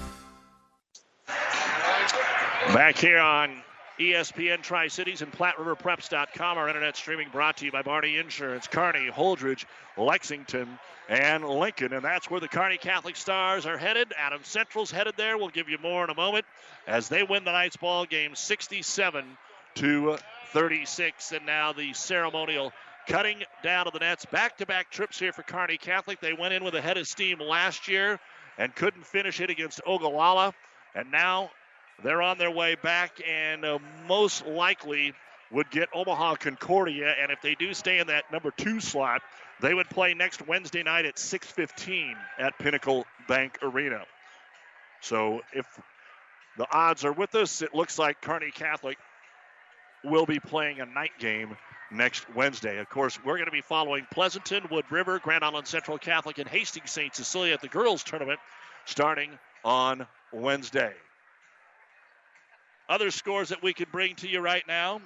Back here on ESPN Tri Cities and PlatteRiverPreps.com. Our internet streaming brought to you by Barney Insurance, Kearney, Holdrege, Lexington, and Lincoln. And that's where the Kearney Catholic Stars are headed. Adams Central's headed there. We'll give you more in a moment as they win the tonight's ball game 67 to 36. And now the ceremonial cutting down of the nets. Back to back trips here for Kearney Catholic. They went in with a head of steam last year and couldn't finish it against Ogallala. And now they're on their way back and uh, most likely would get Omaha Concordia. And if they do stay in that number two slot, they would play next Wednesday night at 6:15 at Pinnacle Bank Arena. So if the odds are with us, it looks like Kearney Catholic will be playing a night game next Wednesday. Of course, we're going to be following Pleasanton, Wood River, Grand Island Central Catholic, and Hastings St. Cecilia at the girls' tournament starting on Wednesday. Other scores that we could bring to you right now.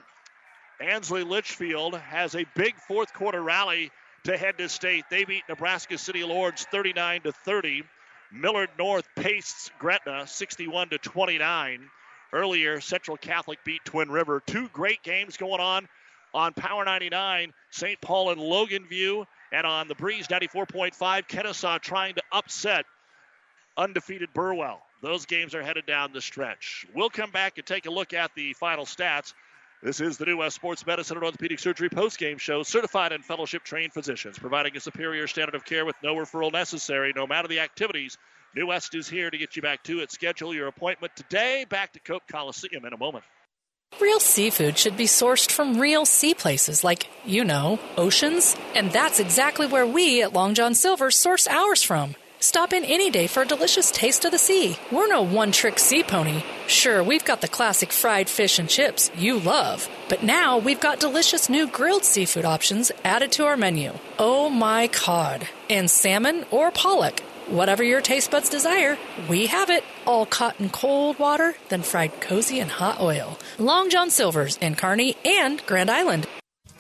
Ansley Litchfield has a big fourth quarter rally to head to state. They beat Nebraska City Lourdes 39 to 30. Millard North paced Gretna 61 to 29. Earlier, Central Catholic beat Twin River. Two great games going on on Power 99, St. Paul and Loganview, and on the Breeze 94.5, Kenesaw trying to upset undefeated Burwell. Those games are headed down the stretch. We'll come back and take a look at the final stats. This is the New West Sports Medicine and Orthopedic Surgery post-game show. Certified and fellowship trained physicians providing a superior standard of care with no referral necessary, no matter the activities. New West is here to get you back to it. Schedule your appointment today. Back to Cope Coliseum in a moment. Real seafood should be sourced from real sea places like, you know, oceans. And that's exactly where we at Long John Silver source ours from. Stop in any day for a delicious taste of the sea. We're no one trick sea pony. Sure, we've got the classic fried fish and chips you love, but now we've got delicious new grilled seafood options added to our menu. Oh my cod! And salmon or pollock. Whatever your taste buds desire, we have it. All caught in cold water, then fried cozy in hot oil. Long John Silver's in Kearney and Grand Island.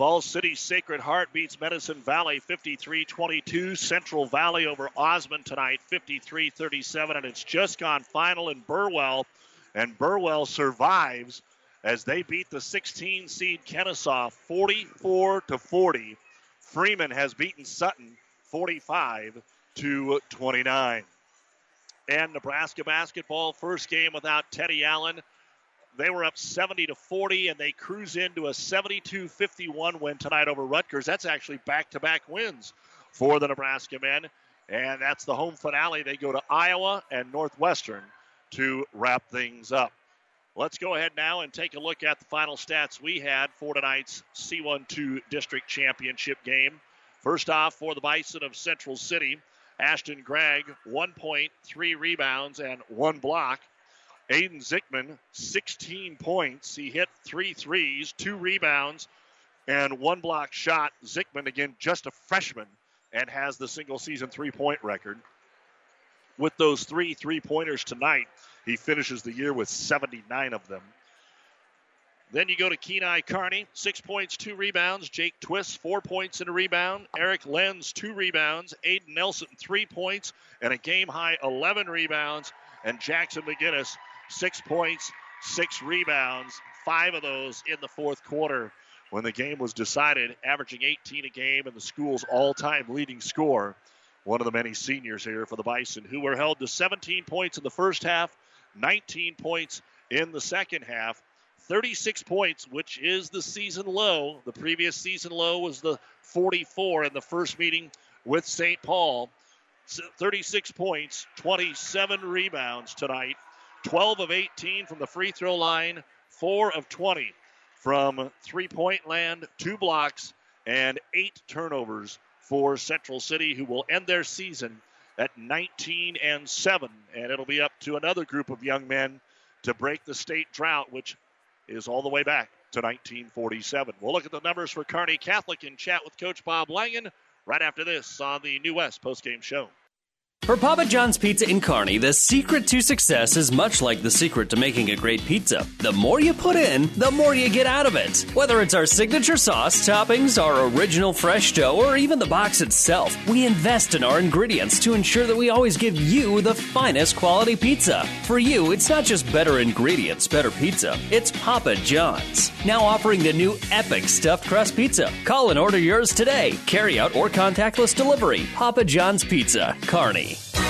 Falls City Sacred Heart beats Medicine Valley 53 22. Central Valley over Osmond tonight 53 37. And it's just gone final in Burwell. And Burwell survives as they beat the 16 seed Kenesaw 44 to 40. Freeman has beaten Sutton 45 to 29. And Nebraska basketball first game without Teddy Allen. They were up 70 to 40, and they cruise into a 72-51 win tonight over Rutgers. That's actually back-to-back wins for the Nebraska men, and that's the home finale. They go to Iowa and Northwestern to wrap things up. Let's go ahead now and take a look at the final stats we had for tonight's C1-2 District Championship game. First off, for the Bison of Central City, Ashton Gregg, one point, three rebounds, and one block. Aiden Zickman, 16 points. He hit three threes, two rebounds, and one block shot. Zickman, again, just a freshman, and has the single season three point record. With those three three pointers tonight, he finishes the year with 79 of them. Then you go to Kenai Carney, six points, two rebounds. Jake Twist, four points and a rebound. Eric Lenz, two rebounds. Aiden Nelson, three points and a game high 11 rebounds. And Jackson McGinnis, six points, six rebounds, five of those in the fourth quarter when the game was decided, averaging 18 a game and the school's all time leading scorer. One of the many seniors here for the Bison, who were held to 17 points in the first half, 19 points in the second half. 36 points, which is the season low. The previous season low was the 44 in the first meeting with St. Paul. 36 points, 27 rebounds tonight, 12 of 18 from the free throw line, 4 of 20 from three point land, two blocks, and eight turnovers for Central City, who will end their season at 19 and 7. And it'll be up to another group of young men to break the state drought, which is all the way back to 1947. We'll look at the numbers for Kearney Catholic and chat with Coach Bob Langen right after this on the New West postgame show. For Papa John's Pizza in Kearney, the secret to success is much like the secret to making a great pizza. The more you put in, the more you get out of it. Whether it's our signature sauce, toppings, our original fresh dough, or even the box itself, we invest in our ingredients to ensure that we always give you the finest quality pizza. For you, it's not just better ingredients, better pizza. It's Papa John's. Now offering the new epic stuffed crust pizza. Call and order yours today. Carry out or contactless delivery. Papa John's Pizza, Kearney.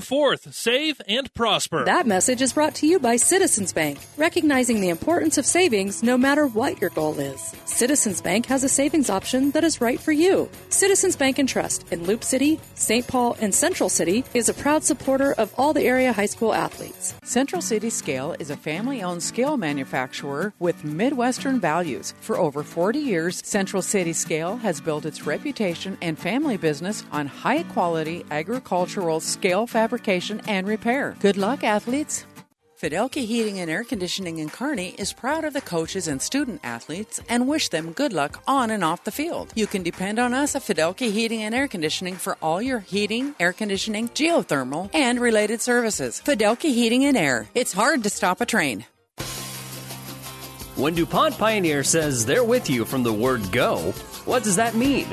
forth, save, and prosper. That message is brought to you by Citizens Bank, recognizing the importance of savings no matter what your goal is. Citizens Bank has a savings option that is right for you. Citizens Bank and Trust in Loup City, St. Paul, and Central City is a proud supporter of all the area high school athletes. Central City Scale is a family owned scale manufacturer with Midwestern values. For over 40 years, Central City Scale has built its reputation and family business on high quality agricultural scale fabrication and repair. Good luck, athletes. Fidelki Heating and Air Conditioning in Kearney is proud of the coaches and student athletes and wish them good luck on and off the field. You can depend on us at Fidelki Heating and Air Conditioning for all your heating, air conditioning, geothermal, and related services. Fidelki Heating and Air. It's hard to stop a train. When DuPont Pioneer says they're with you from the word go, what does that mean?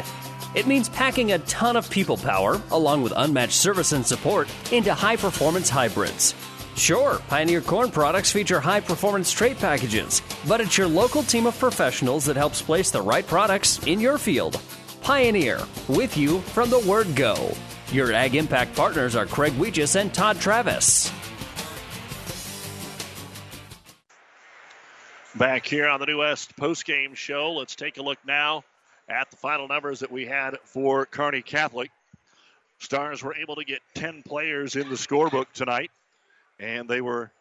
It means packing a ton of people power, along with unmatched service and support, into high performance hybrids. Sure, Pioneer Corn products feature high performance trait packages, but it's your local team of professionals that helps place the right products in your field. Pioneer, with you from the word go. Your Ag Impact partners are Craig Weegis and Todd Travis. Back here on the New West postgame show, let's take a look now at the final numbers that we had for Kearney Catholic. Stars were able to get 10 players in the scorebook tonight. And they were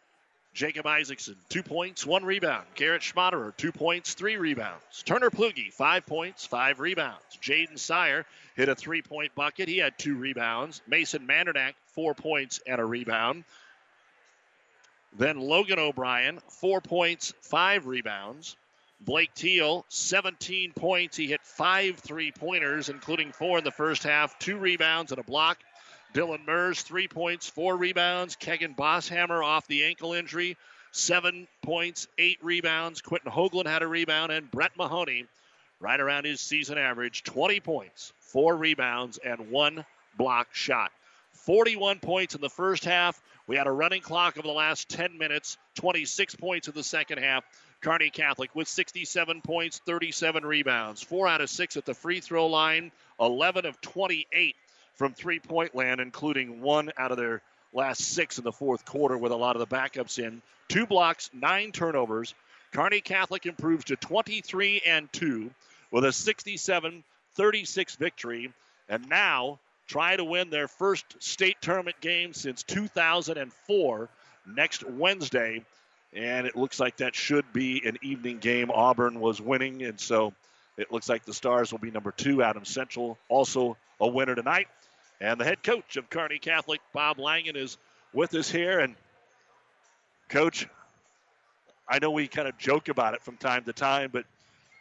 Jacob Isaacson, two points, one rebound. Garrett Schmaderer, two points, three rebounds. Turner Plugi, five points, five rebounds. Jaden Sire hit a three point bucket. He had two rebounds. Mason Mandernack, four points and a rebound. Then Logan O'Brien, four points, five rebounds. Blake Teal, 17 points. He hit five three pointers, including four in the first half, two rebounds and a block. Dylan Mers, three points, four rebounds. Kegan Bosshammer off the ankle injury, seven points, eight rebounds. Quentin Hoagland had a rebound, and Brett Mahoney, right around his season average, 20 points, four rebounds, and one block shot. 41 points in the first half. We had a running clock of the last 10 minutes, 26 points in the second half. Kearney Catholic with 67 points, 37 rebounds, four out of six at the free throw line, 11 of 28 from three point land, including one out of their last six in the fourth quarter with a lot of the backups in. Two blocks, nine turnovers. Kearney Catholic improves to 23 and 2 with a 67 36 victory, and now try to win their first state tournament game since 2004 next Wednesday. And it looks like that should be an evening game. Auburn was winning, and so it looks like the Stars will be number two. Adam Central also a winner tonight. And the head coach of Kearney Catholic, Bob Langen, is with us here. And, coach, I know we kind of joke about it from time to time, but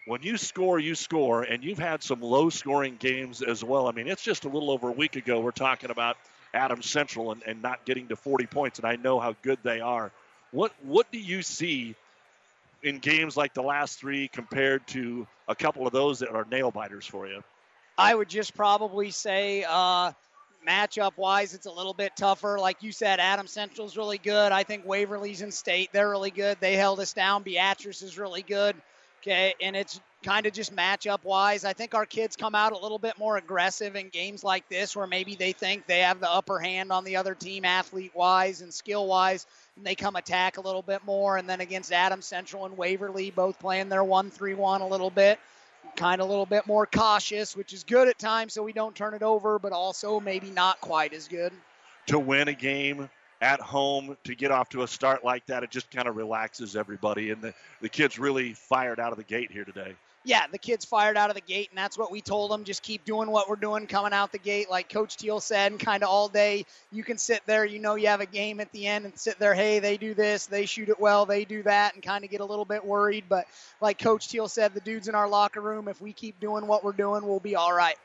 when you score, you score, and you've had some low scoring games as well. I mean, it's just a little over a week ago we're talking about Adam Central and, and not getting to 40 points, and I know how good they are. What what do you see in games like the last three compared to a couple of those that are nail biters for you? I would just probably say uh, matchup wise, it's a little bit tougher. Like you said, Adam Central's really good. I think Waverly's in state. They're really good. They held us down. Beatrice is really good. Okay. And it's kind of just matchup wise. I think our kids come out a little bit more aggressive in games like this where maybe they think they have the upper hand on the other team athlete wise and skill wise. And they come attack a little bit more. And then against Adam Central and Waverly, both playing their 1 3 1 a little bit kind of a little bit more cautious, which is good at times so we don't turn it over, but also maybe not quite as good. To win a game at home, to get off to a start like that, it just kind of relaxes everybody. And the, the kids really fired out of the gate here today yeah, the kids fired out of the gate, and that's what we told them. Just keep doing what we're doing coming out the gate, like Coach Teal said, and kind of all day. You can sit there, you know, you have a game at the end, and sit there. Hey, they do this, they shoot it well, they do that, and kind of get a little bit worried. But like Coach Teal said, the dudes in our locker room, if we keep doing what we're doing, we'll be all right.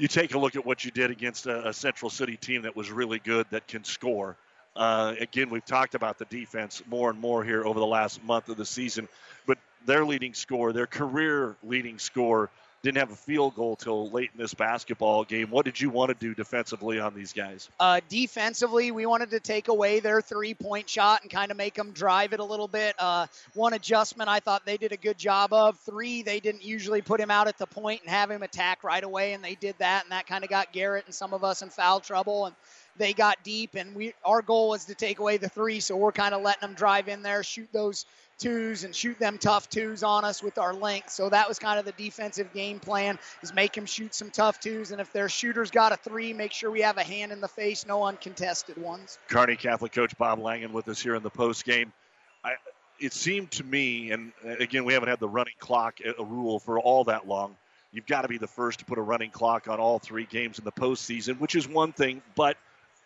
You take a look at what you did against a, a Central City team that was really good, that can score. Uh, again, we've talked about the defense more and more here over the last month of the season, but their leading score, their career leading score, didn't have a field goal till late in this basketball game. What did you want to do defensively on these guys? Uh, defensively, we wanted to take away their three point shot and kind of make them drive it a little bit. Uh, one adjustment I thought they did a good job of. Three, they didn't usually put him out at the point and have him attack right away, and they did that, and that kind of got Garrett and some of us in foul trouble. And they got deep, and we our goal was to take away the three, so we're kind of letting them drive in there, shoot those twos and shoot them tough twos on us with our length. So that was kind of the defensive game plan is make them shoot some tough twos. And if their shooters got a three, make sure we have a hand in the face, no uncontested ones. Kearney Catholic coach Bob Langen with us here in the post game. I, it seemed to me, and again, we haven't had the running clock a rule for all that long. You've got to be the first to put a running clock on all three games in the postseason, which is one thing. But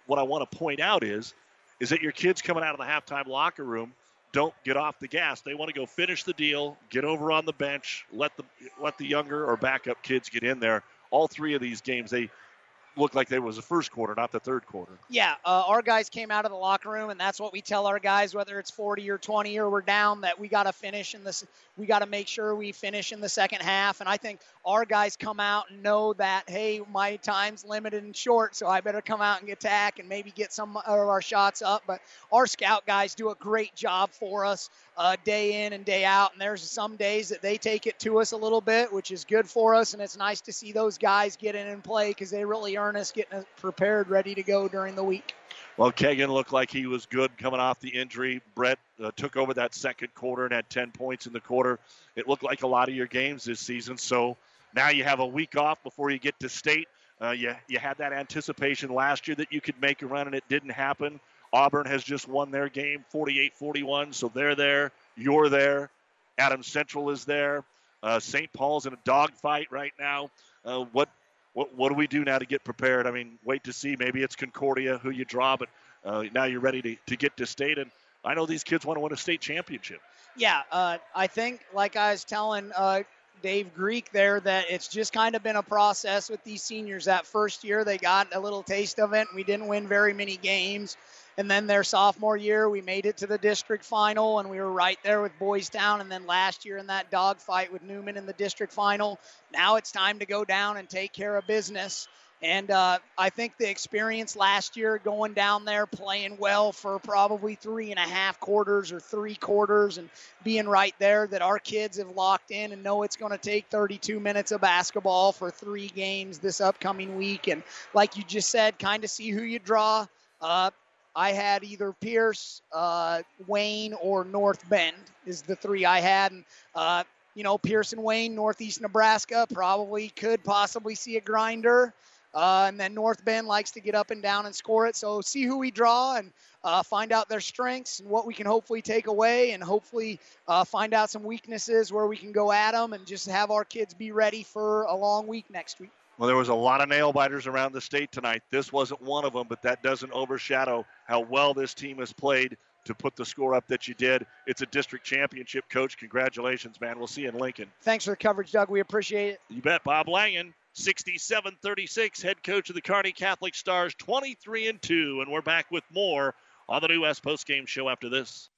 what I want to point out is is that your kids coming out of the halftime locker room don't get off the gas. They want to go finish the deal, get over on the bench, let the let the younger or backup kids get in there. All three of these games, they looked like they was the first quarter, not the third quarter. Yeah, uh, our guys came out of the locker room, and that's what we tell our guys, whether it's 40 or 20 or we're down, that we got to finish in this. We got to make sure we finish in the second half. And I think our guys come out and know that, hey, my time's limited and short, so I better come out and attack and maybe get some of our shots up. But our scout guys do a great job for us uh, day in and day out. And there's some days that they take it to us a little bit, which is good for us. And it's nice to see those guys get in and play because they really earn us getting prepared, ready to go during the week. Well, Kagan looked like he was good coming off the injury. Brett uh, took over that second quarter and had 10 points in the quarter. It looked like a lot of your games this season. So now you have a week off before you get to state. Uh, you, you had that anticipation last year that you could make a run, and it didn't happen. Auburn has just won their game 48 41, so they're there. You're there. Adams Central is there. Uh, St. Paul's in a dogfight right now. Uh, what, what what do we do now to get prepared? I mean, wait to see. Maybe it's Concordia who you draw, but uh, now you're ready to, to get to state. And I know these kids want to win a state championship. Yeah, uh, I think, like I was telling uh, Dave Greek there that it's just kind of been a process with these seniors. That first year, they got a little taste of it. We didn't win very many games. And then their sophomore year, we made it to the district final, and we were right there with Boys Town. And then last year in that dogfight with Newman in the district final, now it's time to go down and take care of business. And uh, I think the experience last year going down there, playing well for probably three and a half quarters or three quarters, and being right there, that our kids have locked in and know it's going to take 32 minutes of basketball for three games this upcoming week. And like you just said, kind of see who you draw. Uh, I had either Pierce, uh, Wayne, or North Bend is the three I had. And, uh, you know, Pierce and Wayne, Northeast Nebraska, probably could possibly see a grinder. Uh, and then North Bend likes to get up and down and score it. So see who we draw and uh, find out their strengths and what we can hopefully take away, and hopefully uh, find out some weaknesses where we can go at them and just have our kids be ready for a long week next week. Well, there was a lot of nail biters around the state tonight. This wasn't one of them, but that doesn't overshadow how well this team has played to put the score up that you did. It's a district championship, coach. Congratulations, man. We'll see you in Lincoln. Thanks for the coverage, Doug. We appreciate it. You bet. Bob Langen, 67 36, head coach of the Kearney Catholic Stars, 23 and 2. And we're back with more on the New West postgame show after this.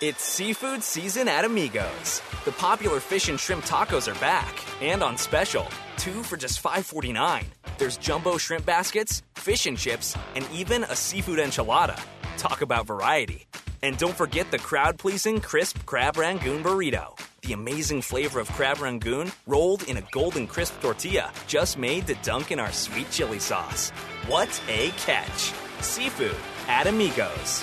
It's seafood season at Amigos. The popular fish and shrimp tacos are back and on special. Two for just $5.49. There's jumbo shrimp baskets, fish and chips, and even a seafood enchilada. Talk about variety. And don't forget the crowd pleasing crisp crab rangoon burrito. The amazing flavor of crab rangoon rolled in a golden crisp tortilla just made to dunk in our sweet chili sauce. What a catch! Seafood at Amigos.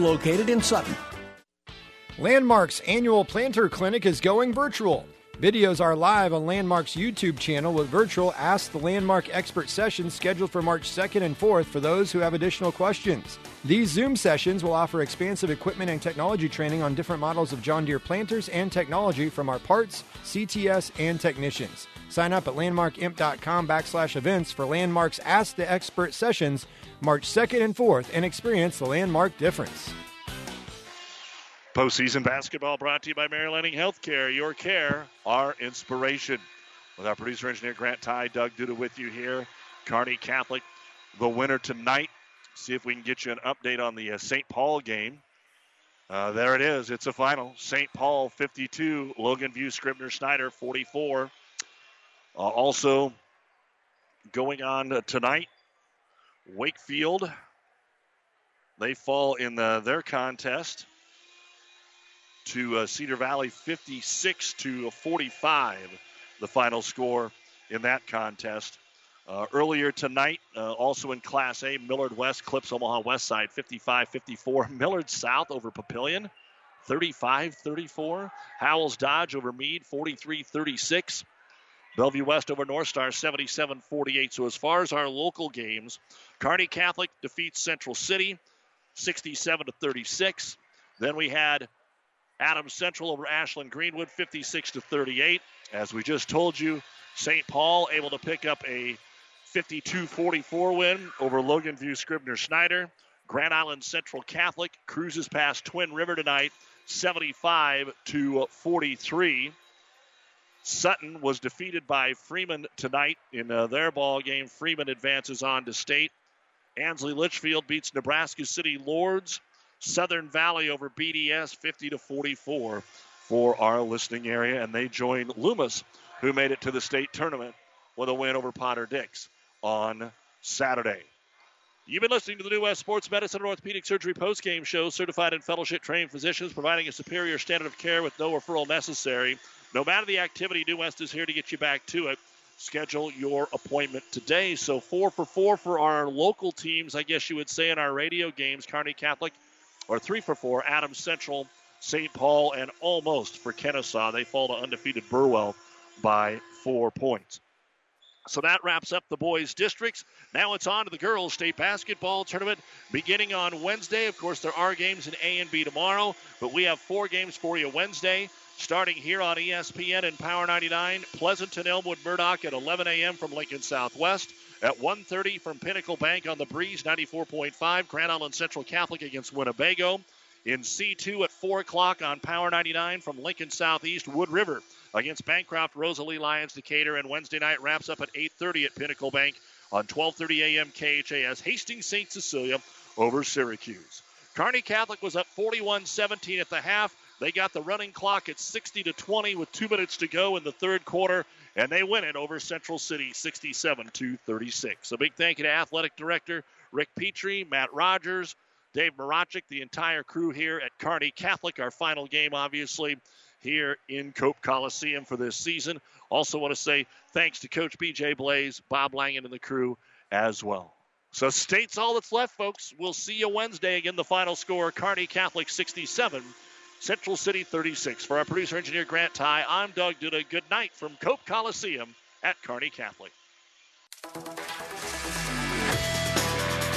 located in Sutton. Landmark's annual planter clinic is going virtual. Videos are live on Landmark's YouTube channel with virtual Ask the Landmark Expert sessions scheduled for March 2nd and 4th for those who have additional questions. These Zoom sessions will offer expansive equipment and technology training on different models of John Deere planters and technology from our parts, CTS, and technicians. Sign up at landmarkimp.com backslash events for Landmark's Ask the Expert sessions March 2nd and 4th and experience the Landmark difference. Postseason basketball brought to you by Mary Lanning Healthcare. Your care, our inspiration. With our producer engineer Grant Ty, Doug Duda with you here. Kearney Catholic, the winner tonight. See if we can get you an update on the uh, St. Paul game. Uh, there it is. It's a final. St. Paul 52, Logan View Scribner Snyder 44. Uh, also going on tonight, Wakefield. They fall in the, their contest to uh, Cedar Valley 56 to 45, the final score in that contest. Uh, earlier tonight, uh, also in Class A, Millard West clips Omaha West Side 55 54. Millard South over Papillion 35 34. Howells Dodge over Mead 43 36. Bellevue West over North Star 77 48. So, as far as our local games, Kearney Catholic defeats Central City 67 to 36. Then we had Adams Central over Ashland Greenwood 56 to 38. As we just told you, St. Paul able to pick up a 52-44 win over Logan View Scribner Snyder. Grand Island Central Catholic cruises past Twin River tonight 75 to 43. Sutton was defeated by Freeman tonight in uh, their ball game. Freeman advances on to state. Ansley Litchfield beats Nebraska City Lourdes. Southern Valley over BDS 50 to 44 for our listening area. And they join Loomis, who made it to the state tournament with a win over Potter Dix on Saturday. You've been listening to the New West Sports Medicine and Orthopedic Surgery postgame show. Certified and fellowship trained physicians providing a superior standard of care with no referral necessary. No matter the activity, New West is here to get you back to it. Schedule your appointment today. So, four for four for our local teams, I guess you would say, in our radio games. Kearney Catholic or three for four. Adams Central, St. Paul, and almost for Kenesaw. They fall to undefeated Burwell by four points. So that wraps up the boys' districts. Now it's on to the girls' state basketball tournament beginning on Wednesday. Of course, there are games in A and B tomorrow, but we have four games for you Wednesday. Starting here on ESPN and Power 99, Pleasanton Elmwood Murdock at 11 a.m. from Lincoln Southwest. At 1.30 from Pinnacle Bank on the Breeze, 94.5. Grand Island Central Catholic against Winnebago. In C2 at 4 o'clock on Power 99 from Lincoln Southeast, Wood River against Bancroft Rosalie Lyons Decatur. And Wednesday night wraps up at 8.30 at Pinnacle Bank on 12.30 a.m. KHAS. Hastings St. Cecilia over Syracuse. Kearney Catholic was up 41-17 at the half. They got the running clock at 60 to 20 with two minutes to go in the third quarter and they win it over Central City 67 to 36. A big thank you to athletic director Rick Petrie, Matt Rogers, Dave Marachik, the entire crew here at Kearney Catholic. Our final game, obviously, here in Cope Coliseum for this season. Also, want to say thanks to Coach BJ Blaze, Bob Langen, and the crew as well. So, state's all that's left, folks. We'll see you Wednesday. Again, the final score Kearney Catholic 67, Central City 36. For our producer engineer Grant Ty, I'm Doug Duda. Good night from Cope Coliseum at Kearney Catholic.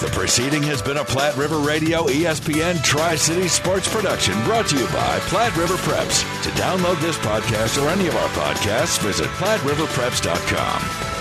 The proceeding has been a Platte River Radio ESPN Tri City Sports production brought to you by Platte River Preps. To download this podcast or any of our podcasts, visit PlatteRiverPreps.com.